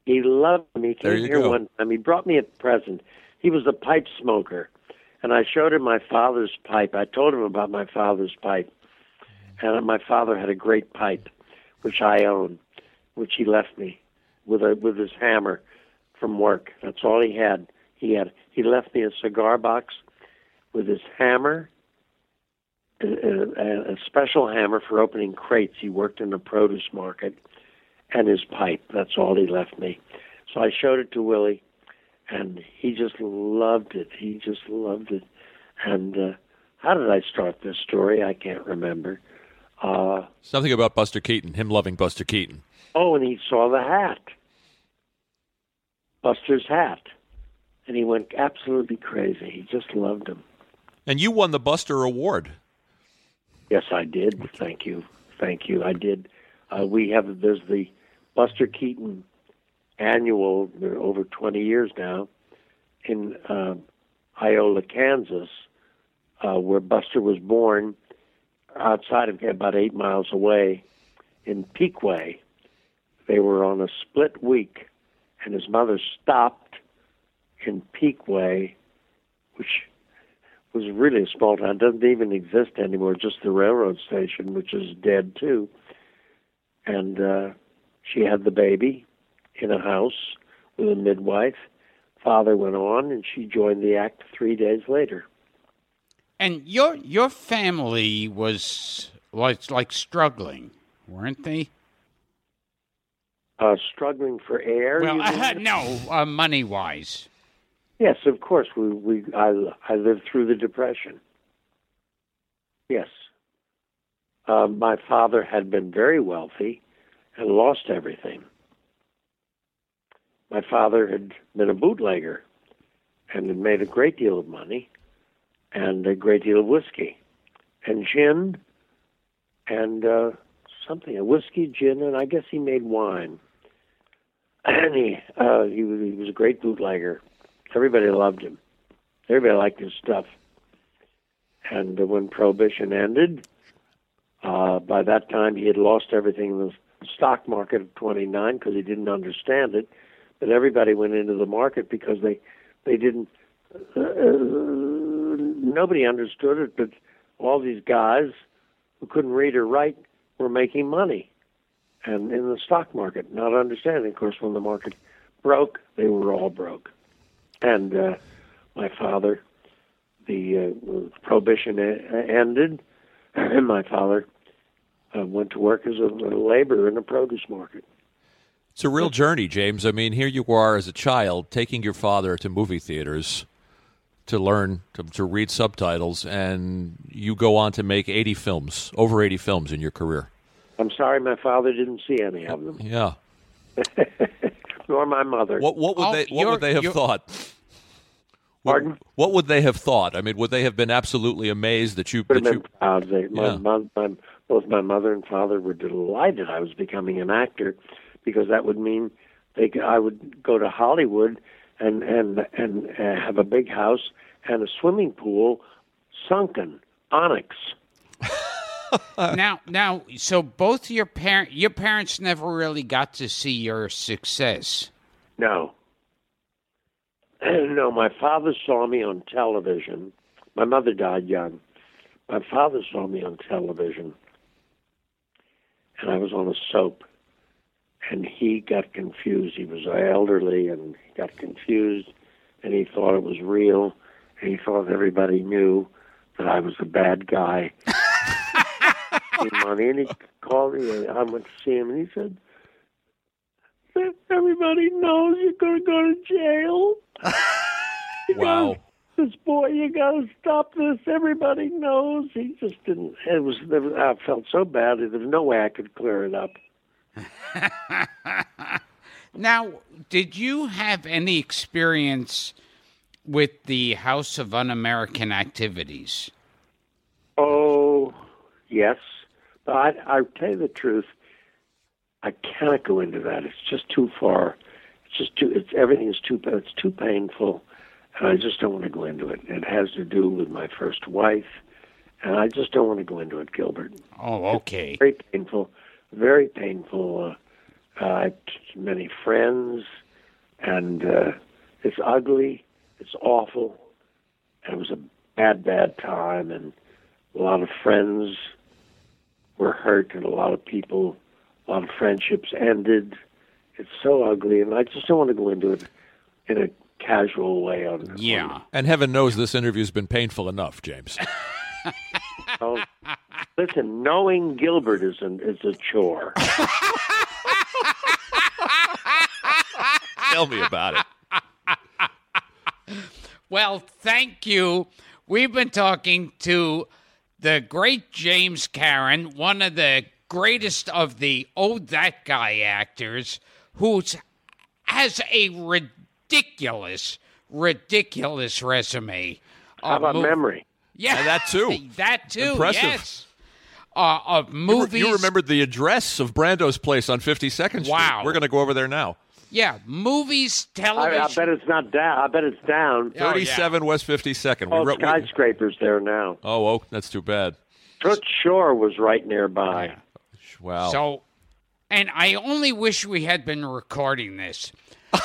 He loved him. He came here go. one time. He brought me a present. He was a pipe smoker, and I showed him my father's pipe. I told him about my father's pipe, and my father had a great pipe, which I own, which he left me with a with his hammer from work. That's all he had. He had he left me a cigar box with his hammer, a, a, special hammer for opening crates. He worked in the produce market and his pipe. That's all he left me. So I showed it to Willie, and he just loved it. He just loved it. And uh, how did I start this story? I can't remember. Uh, Something about Buster Keaton, him loving Buster Keaton. oh, and he saw the hat, Buster's hat, and he went absolutely crazy. He just loved him. And you won the Buster Award. Yes, I did. Thank you. Thank you. I did. Uh, we have there's the Buster Keaton annual they're over 20 years now in uh, Iola, Kansas, uh, where Buster was born, outside of about eight miles away in Piqua. They were on a split week, and his mother stopped in Piqua, which was really a small town. Doesn't even exist anymore. Just the railroad station, which is dead too. And uh, she had the baby in a house with a midwife. Father went on, and she joined the act three days later. and your your family was was like struggling, weren't they? Uh, struggling for air. Well, mean? no, uh, money wise. Yes, of course. We we I I lived through the depression. Yes. Uh, my father had been very wealthy and lost everything. My father had been a bootlegger and had made a great deal of money and a great deal of whiskey and gin and uh, something a whiskey, gin, and I guess he made wine. And he uh, he was he was a great bootlegger. Everybody loved him. Everybody liked his stuff. And when Prohibition ended, uh, by that time he had lost everything in the stock market at 29 because he didn't understand it. But everybody went into the market because they they didn't. Uh, nobody understood it, but all these guys who couldn't read or write were making money, and in the stock market, not understanding. Of course, when the market broke, they were all broke. And uh, my father, the uh, prohibition ended, and my father uh, went to work as a, a laborer in the produce market. It's a real journey, James. I mean, here you are as a child taking your father to movie theaters to learn to, to read subtitles, and you go on to make 80 films, over 80 films in your career. I'm sorry, my father didn't see any of them, Yeah. nor my mother. What, what would Oh, they What would they have thought? What, Pardon? what would they have thought? I mean, would they have been absolutely amazed that you Would that have you been proud. They, my, Yeah. my, my, both my mother and father were delighted I was becoming an actor because that would mean they could, I would go to Hollywood and and and uh, have a big house and a swimming pool sunken onyx. now, now, so both your parent, your parents never really got to see your success. No. no, my father saw me on television. My mother died young. My father saw me on television. And I was on a soap. And he got confused. He was elderly and he got confused. And he thought it was real. And he thought everybody knew that I was a bad guy. money. And he called me. And I went to see him. And he said, Everybody knows you're going to go to jail. You wow. This boy, you got to stop this. Everybody knows. He just didn't. It was. Was I felt so bad. There was no way I could clear it up. Now, did you have any experience with the House of Un-American Activities? Oh, yes. I, I tell you the truth, I cannot go into that. It's just too far. It's just too. It's everything is too. It's too painful, and I just don't want to go into it. It has to do with my first wife, and I just don't want to go into it, Gilbert. Oh, okay. Very painful. Very painful. Uh, uh, many friends, and uh, it's ugly. It's awful. And it was a bad, bad time, and a lot of friends were hurt, and a lot of people, a lot of friendships ended. It's so ugly, and I just don't want to go into it in a casual way. On the Yeah. And heaven knows this interview's been painful enough, James. on, oh, listen, knowing Gilbert is an, is a chore. Tell me about it. Well, thank you. We've been talking to the great James Karen, one of the greatest of the Oh That Guy actors, who has a ridiculous, ridiculous resume. How of about mov- memory? Yeah, And that too. that too. Impressive. Yes. Uh, of movies. You remembered the address of Brando's place on 52nd Street. Wow. We're going to go over there now. Yeah, movies, television. I bet it's not down. I bet it's down. Oh, yeah. 37 West 52nd. We Oh, wrote- we- skyscrapers there now. oh, oh, that's too bad. Toots Shor was right nearby. Wow. So, and I only wish we had been recording this.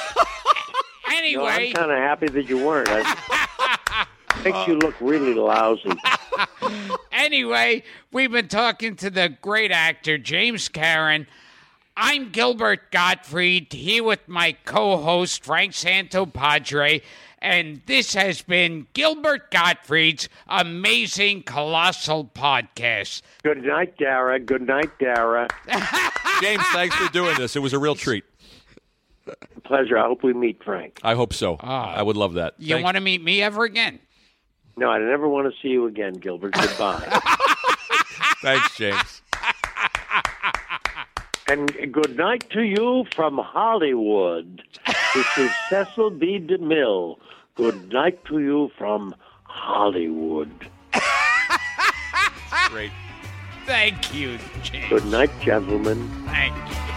No, anyway, I'm kind of happy that you weren't. I, makes you look really lousy. anyway, we've been talking to the great actor James Karen. I'm Gilbert Gottfried here with my co-host Frank Santopadre, and this has been Gilbert Gottfried's amazing colossal podcast. Good night, Dara. Good night, Dara. James, thanks for doing this. It was a real treat. Pleasure. I hope we meet Frank. I hope so. Ah. I would love that. You Thank- want to meet me ever again? No, I never want to see you again, Gilbert. Goodbye. Thanks, James. And good night to you from Hollywood. This is Cecil B. DeMille. Good night to you from Hollywood. Great. Thank you, James. Good night, gentlemen. Thank you.